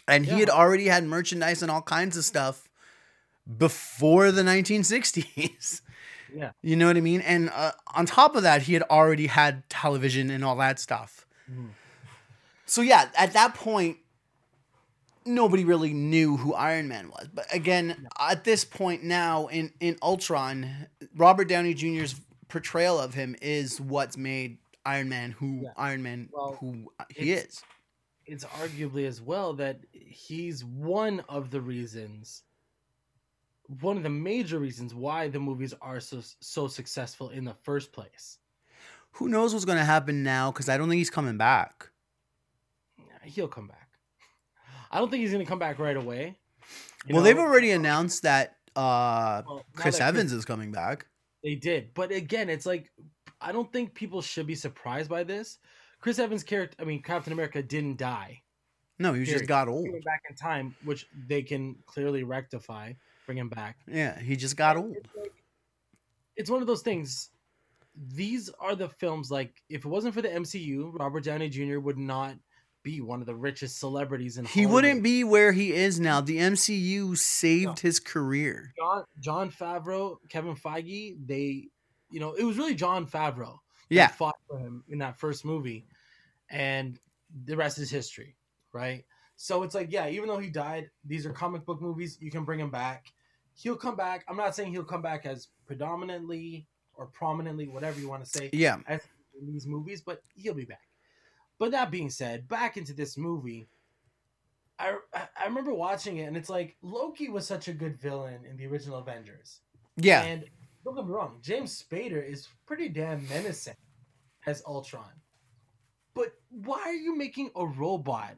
And he had already had merchandise and all kinds of stuff before the 1960s. [laughs] yeah You know what I mean? And uh, on top of that, he had already had television and all that stuff. Mhm. So yeah, at that point, nobody really knew who Iron Man was. But again, at this point now in in Ultron, Robert Downey Jr.'s portrayal of him is what's made Iron Man who Yeah. Iron Man Well, who he is. it's arguably as well that he's one of the reasons one of the major reasons why the movies are so so successful in the first place Who knows what's going to happen now? Because I don't think he's coming back. He'll come back i don't think he's going to come back right away you well, know? they've already announced that uh, Well, Chris that Evans is coming back. They did, but again, it's like I don't think people should be surprised by this. Chris Evans' character, I mean, Captain America didn't die. No, he just got old. back in time, which they can clearly rectify, bring him back. Yeah, he just got old. It's, like, it's one of those things. These are the films. Like, if it wasn't for the MCU, Robert Downey Jr. would not be one of the richest celebrities in. Hollywood. He Hollywood. wouldn't be where he is now. The MCU saved his career. John Jon Favreau, Kevin Feige. They, you know, it was really Jon Favreau. that Yeah. fought for him in that first movie, and the rest is history, right? So it's like, yeah, even though he died, these are comic book movies. You can bring him back. He'll come back. I'm not saying he'll come back as predominantly or prominently, whatever you want to say, Yeah. as in these movies, but he'll be back. But that being said, back into this movie, I I- remember watching it, and it's like Loki was such a good villain in the original Avengers. Yeah. And don't get me wrong, James Spader is pretty damn menacing as Ultron. But why are you making a robot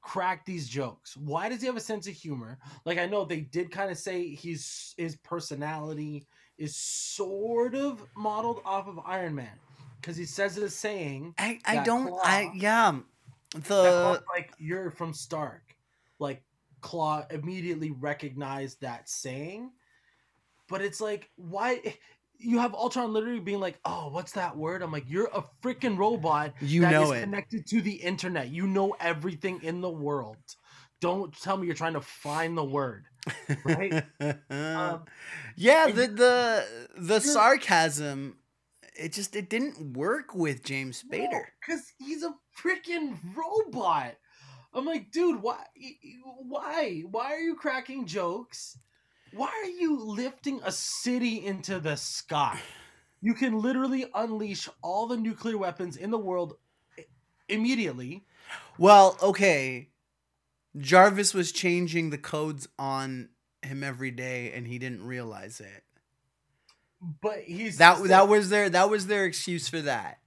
crack these jokes? Why does he have a sense of humor? Like I know they did kind of say he's his personality is sort of modeled off of Iron Man because he says it as saying I, I don't I yeah. The Klaue, like you're from Stark. Like Klaue immediately recognized that saying. But it's like, why [laughs] you have Ultron literally being like, Oh, what's that word? I'm like, You're a freaking robot you that know is it. connected to the internet. You know everything in the world. Don't tell me you're trying to find the word. right? [laughs] Um, yeah, the the the sarcasm it just it didn't work with James Spader. Because he's a freaking robot. I'm like, dude, why? Why? Why are you cracking jokes? Why are you lifting a city into the sky? You can literally unleash all the nuclear weapons in the world immediately. Well, okay. Jarvis was changing the codes on him every day and he didn't realize it. But he's That still- that was their that was their excuse for that.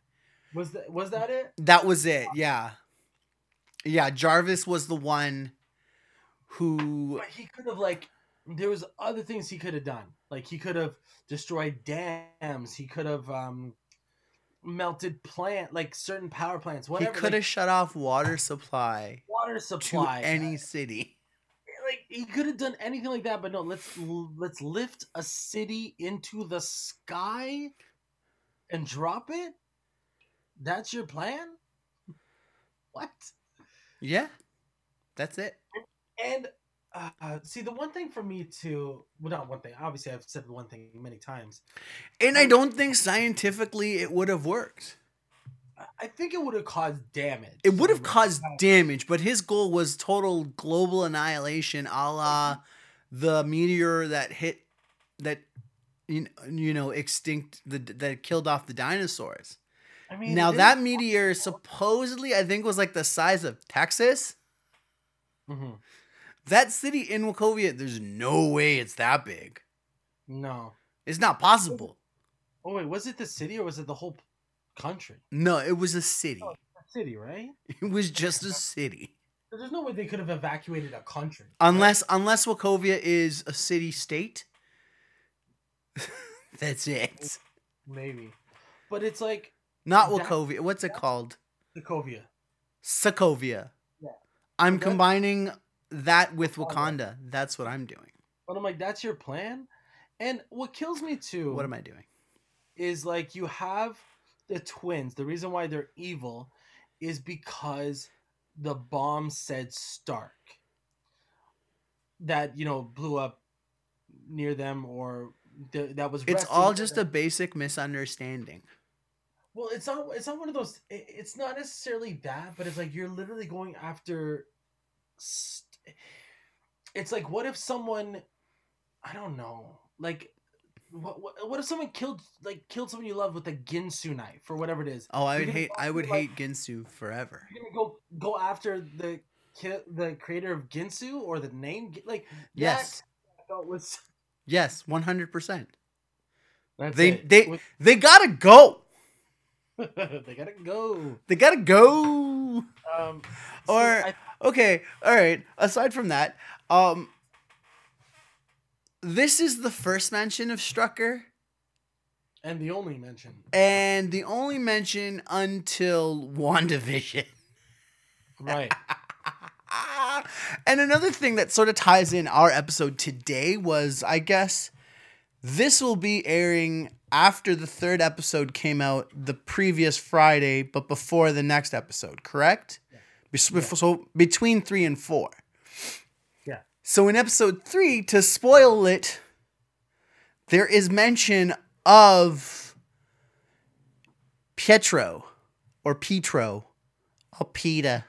was that was that it? That was it. Yeah. Yeah, Jarvis was the one who But he could have like there was other things he could have done. Like he could have destroyed dams. He could have um, melted plant like certain power plants. Whatever. He could like, have shut off water supply water supply to any city. Like he could have done anything like that, but no. Let's let's lift a city into the sky and drop it. That's your plan. What? Yeah, that's it. And uh, see, the one thing for me too, well, not one thing. Obviously, I've said one thing many times. And I don't think scientifically it would have worked. I- think it would have caused damage. It would have caused damage, but his goal was total global annihilation, a la the meteor that hit that you know, extinct the that killed off the dinosaurs. I mean, now that meteor supposedly I think was like the size of Texas. Mhm. That city in Wachovia, there's no way it's that big. No. It's not possible. Oh wait, was it the city or was it the whole country? No, it was a city. Oh, the city, right? [laughs] It was just a [laughs] city. There's no way they could have evacuated a country. Unless unless Wachovia is a city state. [laughs] That's it. Maybe. But it's like Not Wachovia. What's it called? Sokovia. Sokovia. Yeah. I'm combining that with oh, Wakanda. Wakanda. That's what I'm doing. But I'm like, that's your plan? And what kills me too What am I doing? is like you have the twins. The reason why they're evil is because the bomb said Stark. That, you know, blew up near them or th- that was It's all just them. a basic misunderstanding. Well, it's not. It's not one of those. it- It's not necessarily that, but it's like you're literally going after. St- it's like, what if someone, I don't know, like, what, what, what if someone killed like killed someone you love with a Ginsu knife or whatever it is? Oh, I would hate I would after, hate Ginsu forever. You're gonna go go after the ki- the creator of Ginsu or the name like Yes. that I thought was Yes, 100%. that's They it. they With- they got [laughs] to go. they gotta go. They got to go. Um, Or- I, Okay, all right. Aside from that, um this is the first mention of Strucker and the only mention. and the only mention until WandaVision. Right. [laughs] and another thing that sort of ties in our episode today was I guess this will be airing after the third episode came out the previous Friday, but before the next episode, correct? Be- So between three and four. So in episode three, to spoil it, there is mention of Pietro or Petro or Peter.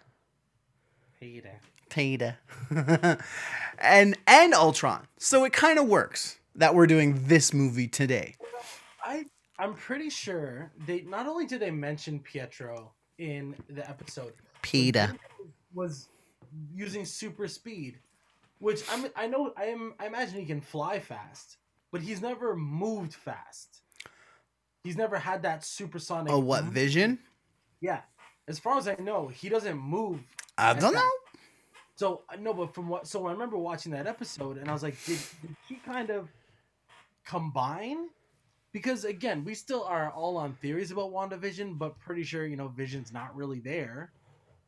Peter. Peter. [laughs] and and Ultron. So it kind of works that we're doing this movie today. I I'm pretty sure they not only did they mention Pietro in the episode, Peter. was using super speed, which I'm I know I am I imagine he can fly fast, but he's never moved fast. He's never had that supersonic. Oh, what vision? Yeah, as far as I know, he doesn't move. I don't know. So uh, no, but from what so I remember watching that episode, and I was like, did, did he kind of combine? Because again, we still are all on theories about WandaVision, but pretty sure you know Vision's not really there.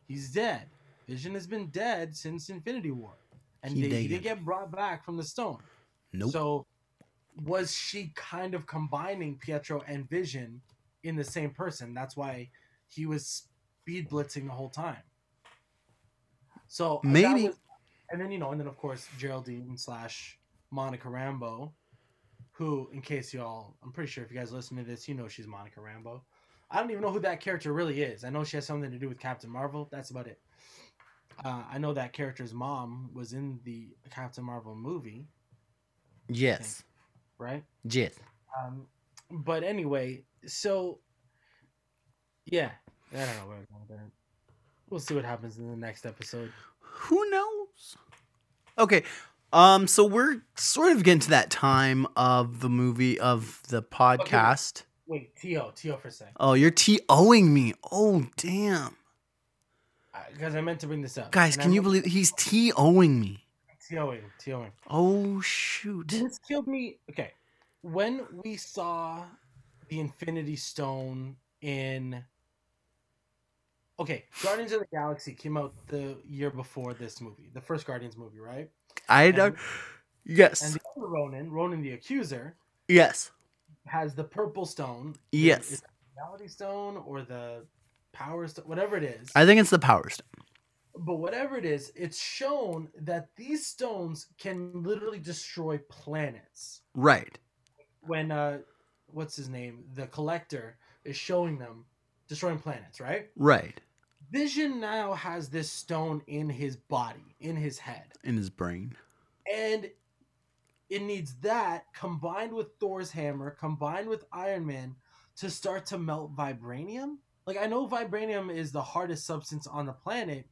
He's dead. Vision has been dead since Infinity War, and He they, he didn't get brought back from the stone. Nope. So was she kind of combining Pietro and Vision in the same person? That's why he was speed blitzing the whole time. So Maybe. was- and then you know, and then of course Geraldine slash Monica Rambeau, who, in case y'all, I'm pretty sure if you guys listen to this, you know she's Monica Rambeau. I don't even know who that character really is. I know she has something to do with Captain Marvel. That's about it. Uh, I know that character's mom was in the Captain Marvel movie, yes. right? Yes. Um, but anyway, so yeah, I don't know where I'm going with that. We'll see what happens in the next episode. Who knows? Okay. Um, so we're sort of getting to that time of the movie of the podcast. Wait, T.O. T.O. for a second. Oh, you're T-Oing me. Oh, damn. Because I meant to bring this up. Guys, And can I'm you believe he's T-Oing me? T.O.ing? T.O.ing. Oh, shoot. This killed me. Okay, when we saw the Infinity Stone in okay, Guardians of the Galaxy came out the year before this movie, the first Guardians movie, right? I don't. Yes. And the other Ronan, Ronan the Accuser, yes. has the purple stone. Yes. Is the reality stone or the power stone, whatever it is. I think it's the Power Stone. but whatever it is, it's shown that these stones can literally destroy planets. Right. When uh what's his name? The collector is showing them destroying planets, right? Right. Vision now has this stone in his body, in his head. In his brain. And it needs that combined with Thor's hammer, combined with Iron Man to start to melt vibranium. Like I know vibranium is the hardest substance on the planet,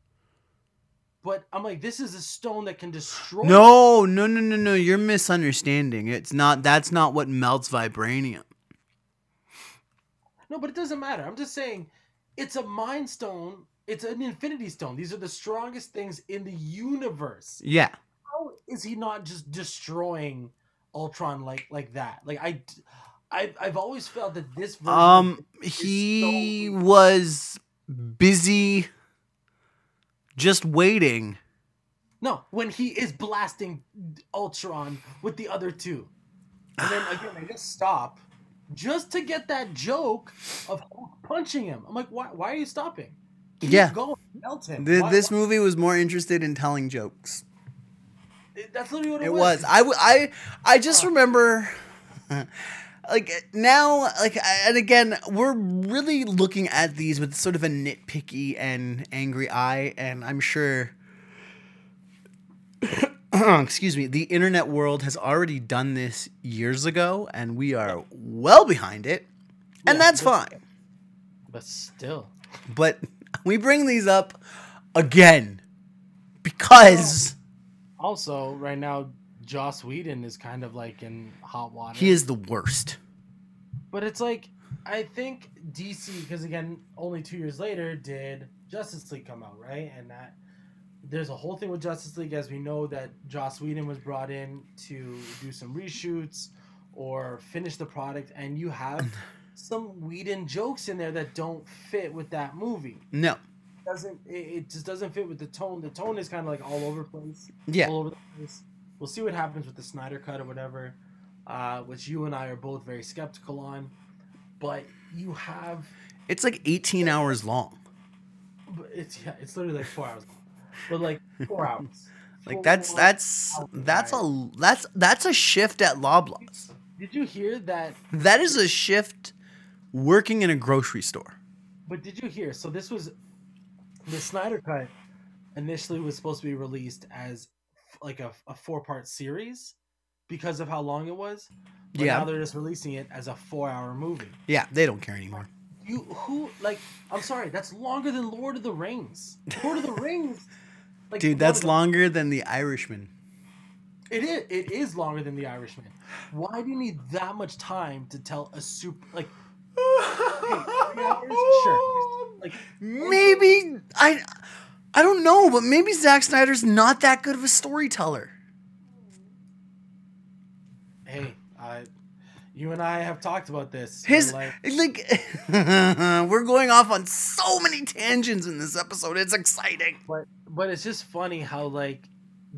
but I'm like, this is a stone that can destroy. No, no, no, no, no. You're misunderstanding. It's not. That's not what melts vibranium. No, but it doesn't matter. I'm just saying, it's a mind stone. It's an infinity stone. These are the strongest things in the universe. Yeah. How is he not just destroying Ultron like like that? Like I, I I've always felt that this version. Um. He so- was busy. Just waiting. No, when he is blasting Ultron with the other two. And then again, they just stop just to get that joke of punching him. I'm like, why, why are you stopping? Keep Yeah. going, melt him. Th- Why- this why- movie was more interested in telling jokes. That's literally what it, was. It was. I, w- I, I just remember, [laughs] like now, like, and again, we're really looking at these with sort of a nitpicky and angry eye, and I'm sure. [coughs] excuse me, the internet world has already done this years ago, and we are well behind it, and Yeah, that's but- fine. But still. But we bring these up again because Also, right now, Joss Whedon is kind of like in hot water. he is the worst. But it's like, I think DC, because again, only two years later did Justice League come out, right? And that there's a whole thing with Justice League, as we know that Joss Whedon was brought in to do some reshoots or finish the product, and you have [laughs] some Whedon jokes in there that don't fit with that movie. No. Doesn't it, it just doesn't fit with the tone? The tone is kind of like all over place Yeah. all over the place. We'll see what happens with the Snyder cut or whatever, uh, which you and I are both very skeptical on. But you have, It's like 18 hours long. but it's yeah, it's literally like four hours, but like four [laughs] hours. Like that's that's hours, that's right? a that's that's a shift at Loblaws. Did you hear that? That is a shift working in a grocery store. But did you hear? So this was the Snyder cut. Initially, was supposed to be released as like a, a four part series because of how long it was. But Yeah. Now they're just releasing it as a four hour movie. Yeah, they don't care anymore. You who like? I'm sorry, that's longer than Lord of the Rings. Lord of the [laughs] Rings, like Dude, that's the- longer than The Irishman. It is. It is longer than The Irishman. Why do you need that much time to tell a super like? [laughs] three hours? Sure. Like Maybe I I don't know, but maybe Zack Snyder's not that good of a storyteller. hey, I, you and I have talked about this. His like, like [laughs] we're going off on so many tangents in this episode. It's exciting. but but it's just funny how like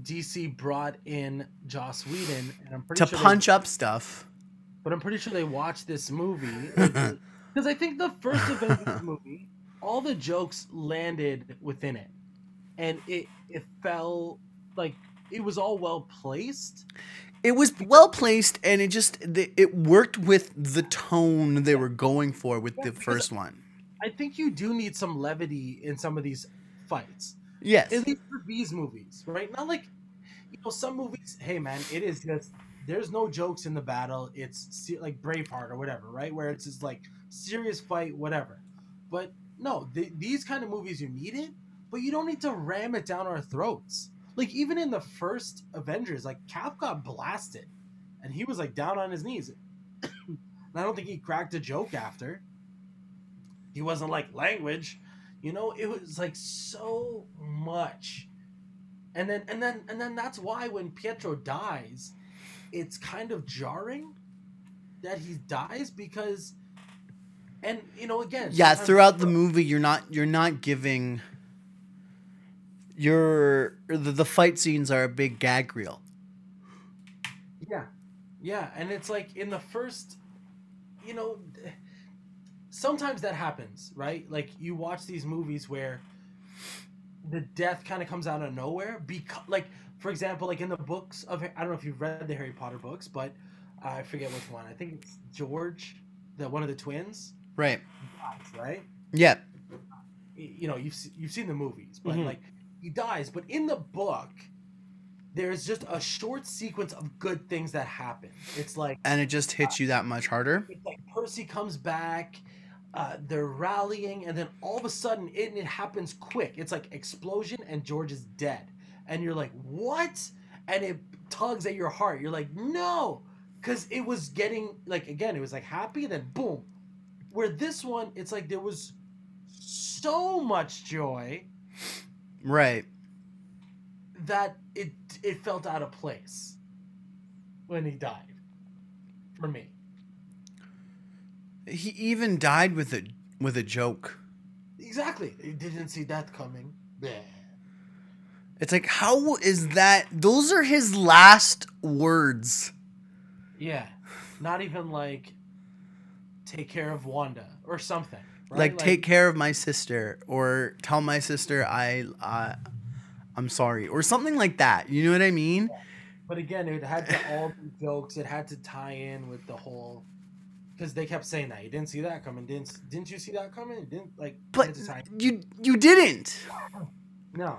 DC brought in Joss Whedon, and I'm pretty To sure they- punch up stuff. but I'm pretty sure they watched this movie [laughs] because I think the first Avengers movie, all the jokes landed within it, and it it fell like it was all well placed. It was well placed, and it just the- it worked with the tone they were going for with Yeah, the first one. I think you do need some levity in some of these fights. Yes. At least for these movies, right? Not like you know some movies. Hey man, it is just there's no jokes in the battle. It's like Braveheart or whatever, right? Where it's just like serious fight, whatever. But no, th- these kind of movies you need it, but you don't need to ram it down our throats. Like even in the first Avengers, like Cap got blasted, and he was like down on his knees. [coughs] and I don't think he cracked a joke after. He wasn't like language, you know. It was like so much, and then and then and then that's why when Pietro dies, it's kind of jarring that he dies because, and you know, again, Yeah, throughout the movie, you're not you're not giving. Your the, the fight scenes are a big gag reel. Yeah, yeah, and it's like in the first, you know, sometimes that happens, right? Like you watch these movies where the death kind of comes out of nowhere because, like, for example, like in the books of I don't know if you've read the Harry Potter books, but I forget which one. I think it's George, the one of the twins, Right. right? Yeah. You know, you've you've seen the movies, but Mhm. like he dies. But in the book, there's just a short sequence of good things that happen. It's like And it just hits you that much harder. it's like Percy comes back, uh, they're rallying, and then all of a sudden it, it happens quick. It's like explosion and George is dead, and you're like, what? And it tugs at your heart. You're like, no, because it was getting like again, it was like happy, then boom. Where this one, it's like there was so much joy Right. that it it felt out of place when he died. For me. He even died with a with a joke. Exactly. He didn't see that coming. Yeah. It's like how is that those are his last words. Yeah. Not even like take care of Wanda or something. Right? Like, take care of my sister or tell my sister I uh, I'm sorry or something like that. You know what I mean? But again, it had to all be jokes. It had to tie in with the whole because they kept saying that you didn't see that coming. Didn't didn't you see that coming? It didn't like. But you you didn't. no.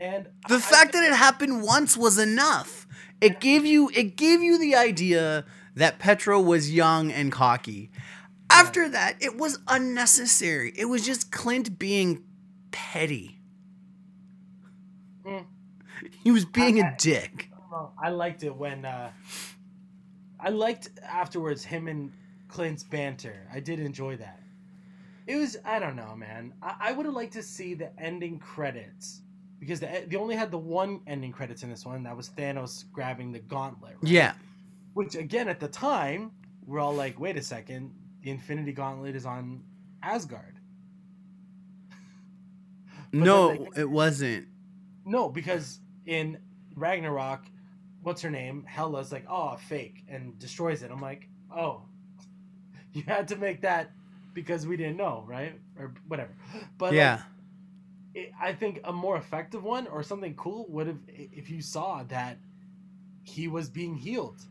And The I- fact that it [laughs] happened once was enough. It gave you it gave you the idea that Petro was young and cocky. After that, it was unnecessary. It was just Clint being petty. Mm. He was being I- a dick. Well, I liked it when uh, I liked afterwards him and Clint's banter. I did enjoy that. It was I don't know, man. I, I would have liked to see the ending credits because the, they only had the one ending credits in this one. That was Thanos grabbing the gauntlet. right? Yeah. Which again, at the time, we're all like, "Wait a second, the Infinity Gauntlet is on Asgard." [laughs] No, it wasn't. No, because in Ragnarok, what's her name? Hela's like, oh, fake, and destroys it. I'm like, oh, [laughs] you had to make that because we didn't know, right? Or whatever. But like, yeah. it, I think a more effective one or something cool would have if you saw that he was being healed.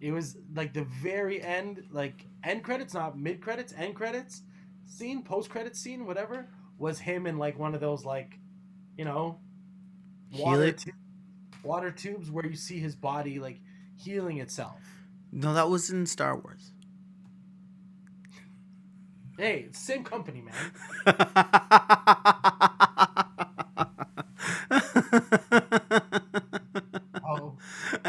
It was like the very end, like end credits, not mid credits, end credits scene, post credits scene, whatever, was him in like one of those like, you know, water tu- water tubes where you see his body like healing itself. No, that was in Star Wars. Hey, it's the same company, man. [laughs]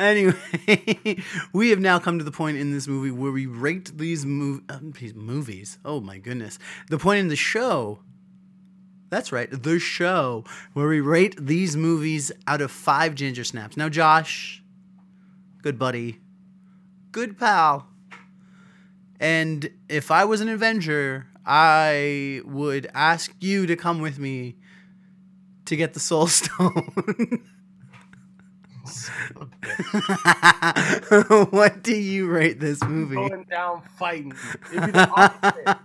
anyway, [laughs] we have now come to the point in this movie where we rate these, mov- um, these movies. Oh my goodness. The point in the show. That's right, the show where we rate these movies out of five ginger snaps. Now, Josh, good buddy, good pal. And if I was an Avenger, I would ask you to come with me to get the Soul [laughs] Stone. son of a bitch. [laughs] what do you rate this movie? going down fighting. It'd be the opposite.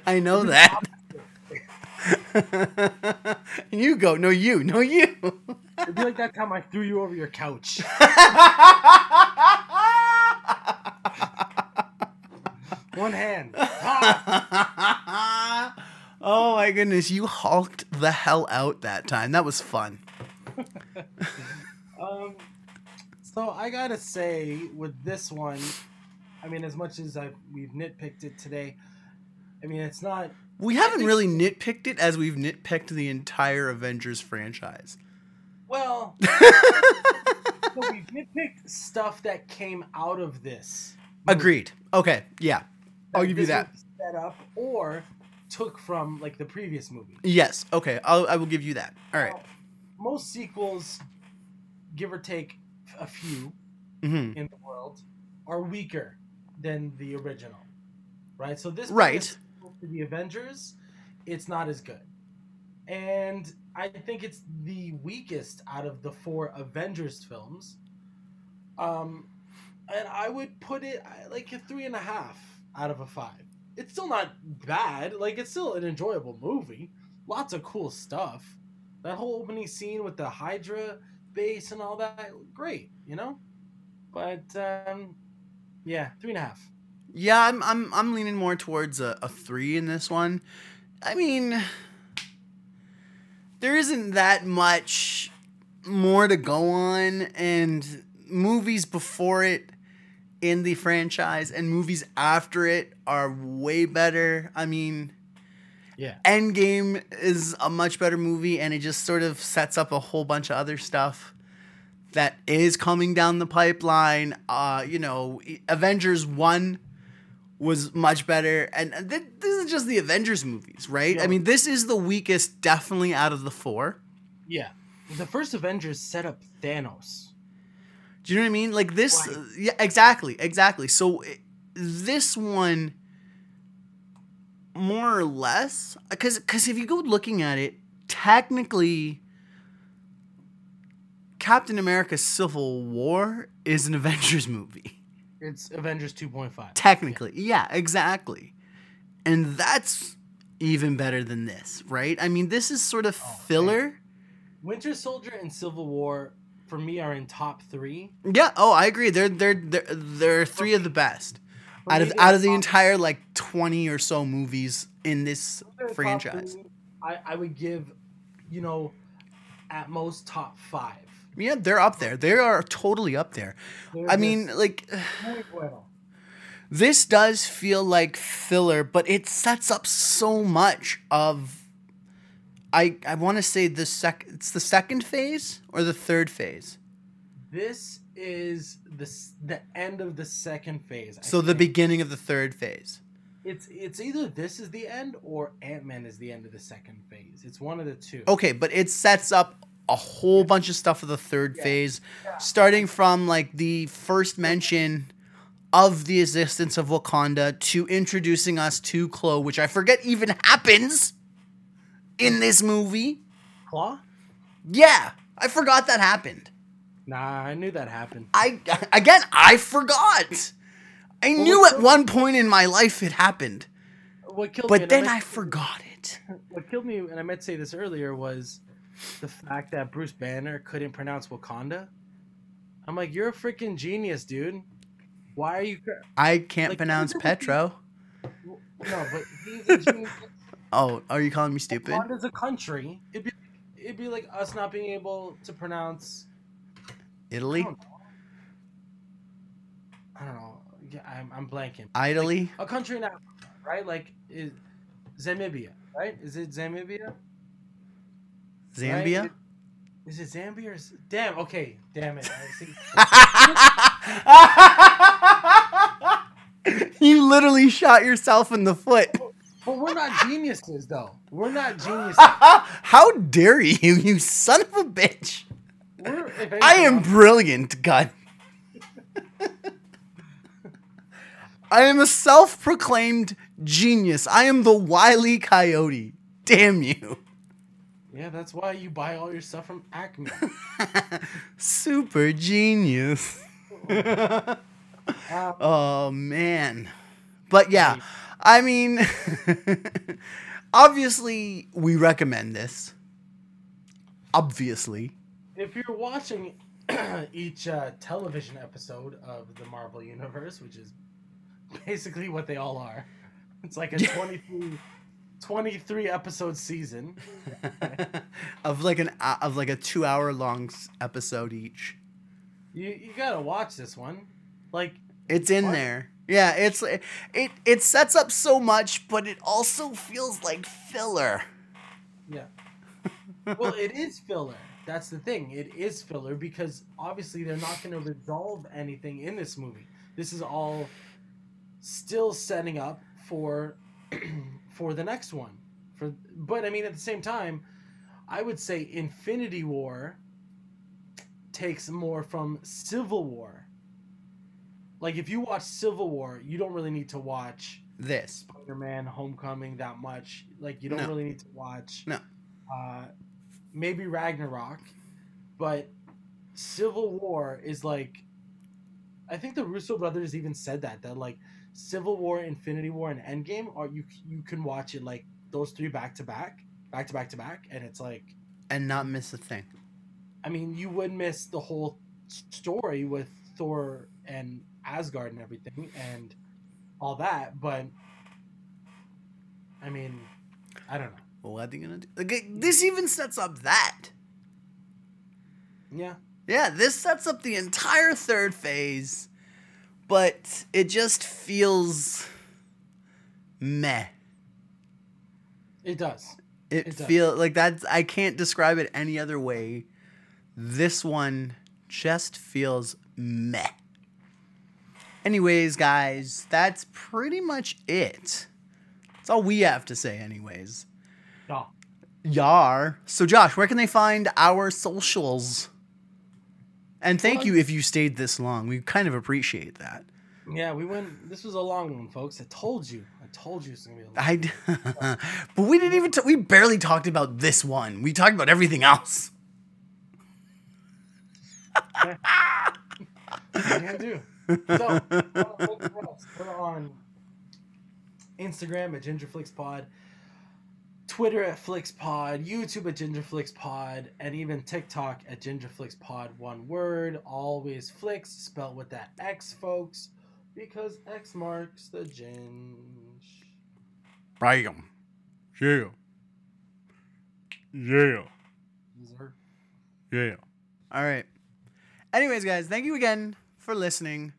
[laughs] I know that. [laughs] you go. No, you. No, you. It'd be like that time I threw you over your couch. One hand. Oh my goodness. You hulked the hell out that time. That was fun. [laughs] Um, so I gotta say, with this one, I mean, as much as I we've nitpicked it today, I mean, it's not. We haven't really nitpicked it as we've nitpicked the entire Avengers franchise. Well, [laughs] so we've nitpicked stuff that came out of this. movie. Agreed. Okay. Yeah. I'll give you that. Set up or took from like the previous movie. Yes. Okay. I'll, I will give you that. All right. Now, most sequels, give or take a few, hmm in the world are weaker than the original, right? So this Right. to the Avengers, it's not as good, and I think it's the weakest out of the four Avengers films. Um, and I would put it like a three and a half out of a five. It's still not bad. Like it's still an enjoyable movie. Lots of cool stuff. That whole opening scene with the Hydra base and all that, great, you know. But um, yeah, three and a half. Yeah, I'm I'm I'm leaning more towards a, a three in this one. I mean, there isn't that much more to go on, and movies before it in the franchise and movies after it are way better. I mean, Yeah. Endgame is a much better movie, and it just sort of sets up a whole bunch of other stuff that is coming down the pipeline. Uh, you know, Avengers one was much better, and th- this is just the Avengers movies, right? Yeah. I mean, this is the weakest, definitely out of the four. Yeah. The first Avengers set up Thanos. Do you know what I mean? Like this, uh, yeah, exactly, exactly. So i- this one, more or less, because because if you go looking at it, technically, Captain America: Civil War is an [laughs] Avengers movie. It's Avengers 2.5. Technically, yeah, exactly, and that's even better than this, right? I mean, this is sort of Oh, filler. Winter Soldier and Civil War for me are in top three. Yeah. Oh, I agree. They're they're they're, they're three of the best. Out of out of the entire like 20 or so movies in this franchise. three, I, I would give, you know, at most top five. Yeah, they're up there. They are totally up there. They're I mean, like bueno. this does feel like filler, but it sets up so much of I I want to say the sec it's the second phase or the third phase. This is the the end of the second phase. I So the beginning of the third phase. it's it's either this is the end or Ant Man is the end of the second phase. It's one of the two. Okay, but it sets up a whole bunch of stuff for the third Yeah. phase, starting from like the first mention of the existence of Wakanda to introducing us to Klaue, which I forget even happens in this movie. Claw? Yeah, I forgot that happened. Nah, I knew that happened. I again, I forgot. I Well, knew at one point in my life it happened, What killed me, but and then meant- I forgot it. [laughs] what killed me, and I meant to say this earlier, was the fact that Bruce Banner couldn't pronounce Wakanda. I'm like, you're a freaking genius, dude. Why are you? I can't Like, pronounce [laughs] Petro. No, but he's a genius. [laughs] Oh, are you calling me stupid? Wakanda's a country. It'd be, it'd be like us not being able to pronounce. Italy, I don't know. I don't know. Yeah, I'm, I'm blanking. Italy. A country in Africa, right? Like is Zamibia, right? Is it Zamibia? Zambia. Right? Is it Zambia or is, damn? Okay, damn it. [laughs] You literally shot yourself in the foot. But we're not [laughs] geniuses, though. We're not geniuses. [laughs] How dare you, you son of a bitch! I am brilliant, God. I am a self proclaimed genius. I am the wily coyote. Damn you. Yeah, that's why you buy all your stuff from Acme. [laughs] Super genius. [laughs] Um, Oh man. But yeah, I mean [laughs] obviously we recommend this. Obviously. If you're watching [clears throat] each uh, television episode of the Marvel Universe, which is basically what they all are, it's like a [laughs] 23, 23 episode season. [laughs] of like an hou- of like a 2 hour long episode each. You you gotta watch this one. Like It's in What? there. Yeah, it's it it sets up so much, but it also feels like filler. Yeah. well, it is filler. That's the thing. It is filler because obviously they're not going to resolve anything in this movie. This is all still setting up for [clears throat] for the next one. For but I mean at the same time, I would say Infinity War takes more from Civil War Like if you watch Civil War, you don't really need to watch This. Spider-Man: Homecoming that much. Like you don't No. really need to watch. No. Uh, maybe Ragnarok, but Civil War is like. I think the Russo brothers even said that that like Civil War, Infinity War, and Endgame are you you can watch it like those three back to back, back to back to back, and it's like And not miss a thing. I mean you would miss the whole story with Thor and Asgard and everything and all that, but I mean I don't know. What are they gonna do? Like, this even sets up that. Yeah. Yeah, this sets up the entire third phase, but it just feels meh. It does. It, It does. feel like that's I can't describe it any other way. This one just feels meh. Anyways, guys, that's pretty much it. That's all we have to say, anyways. Yar. So, Josh, where can they find our socials? And thank you if you stayed this long. We kind of appreciate that. Yeah, we went this was a long one, folks. I told you. I told you it's gonna be a long I, [laughs] but we didn't even. T- we barely talked about this one. We talked about everything else. What are you gonna do? So, look for us. we're on Instagram at GingerFlixPod, Twitter at FlixPod, YouTube at GingerFlixPod, and even TikTok at GingerFlixPod. One word, always Flix, spelled with that X, folks, because X marks the ginge. Bam. Yeah. Yeah. User. Yeah. All right. Anyways, guys, thank you again for listening.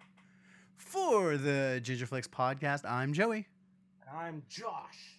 For the Gingerflix podcast, I'm Joey, And I'm Josh.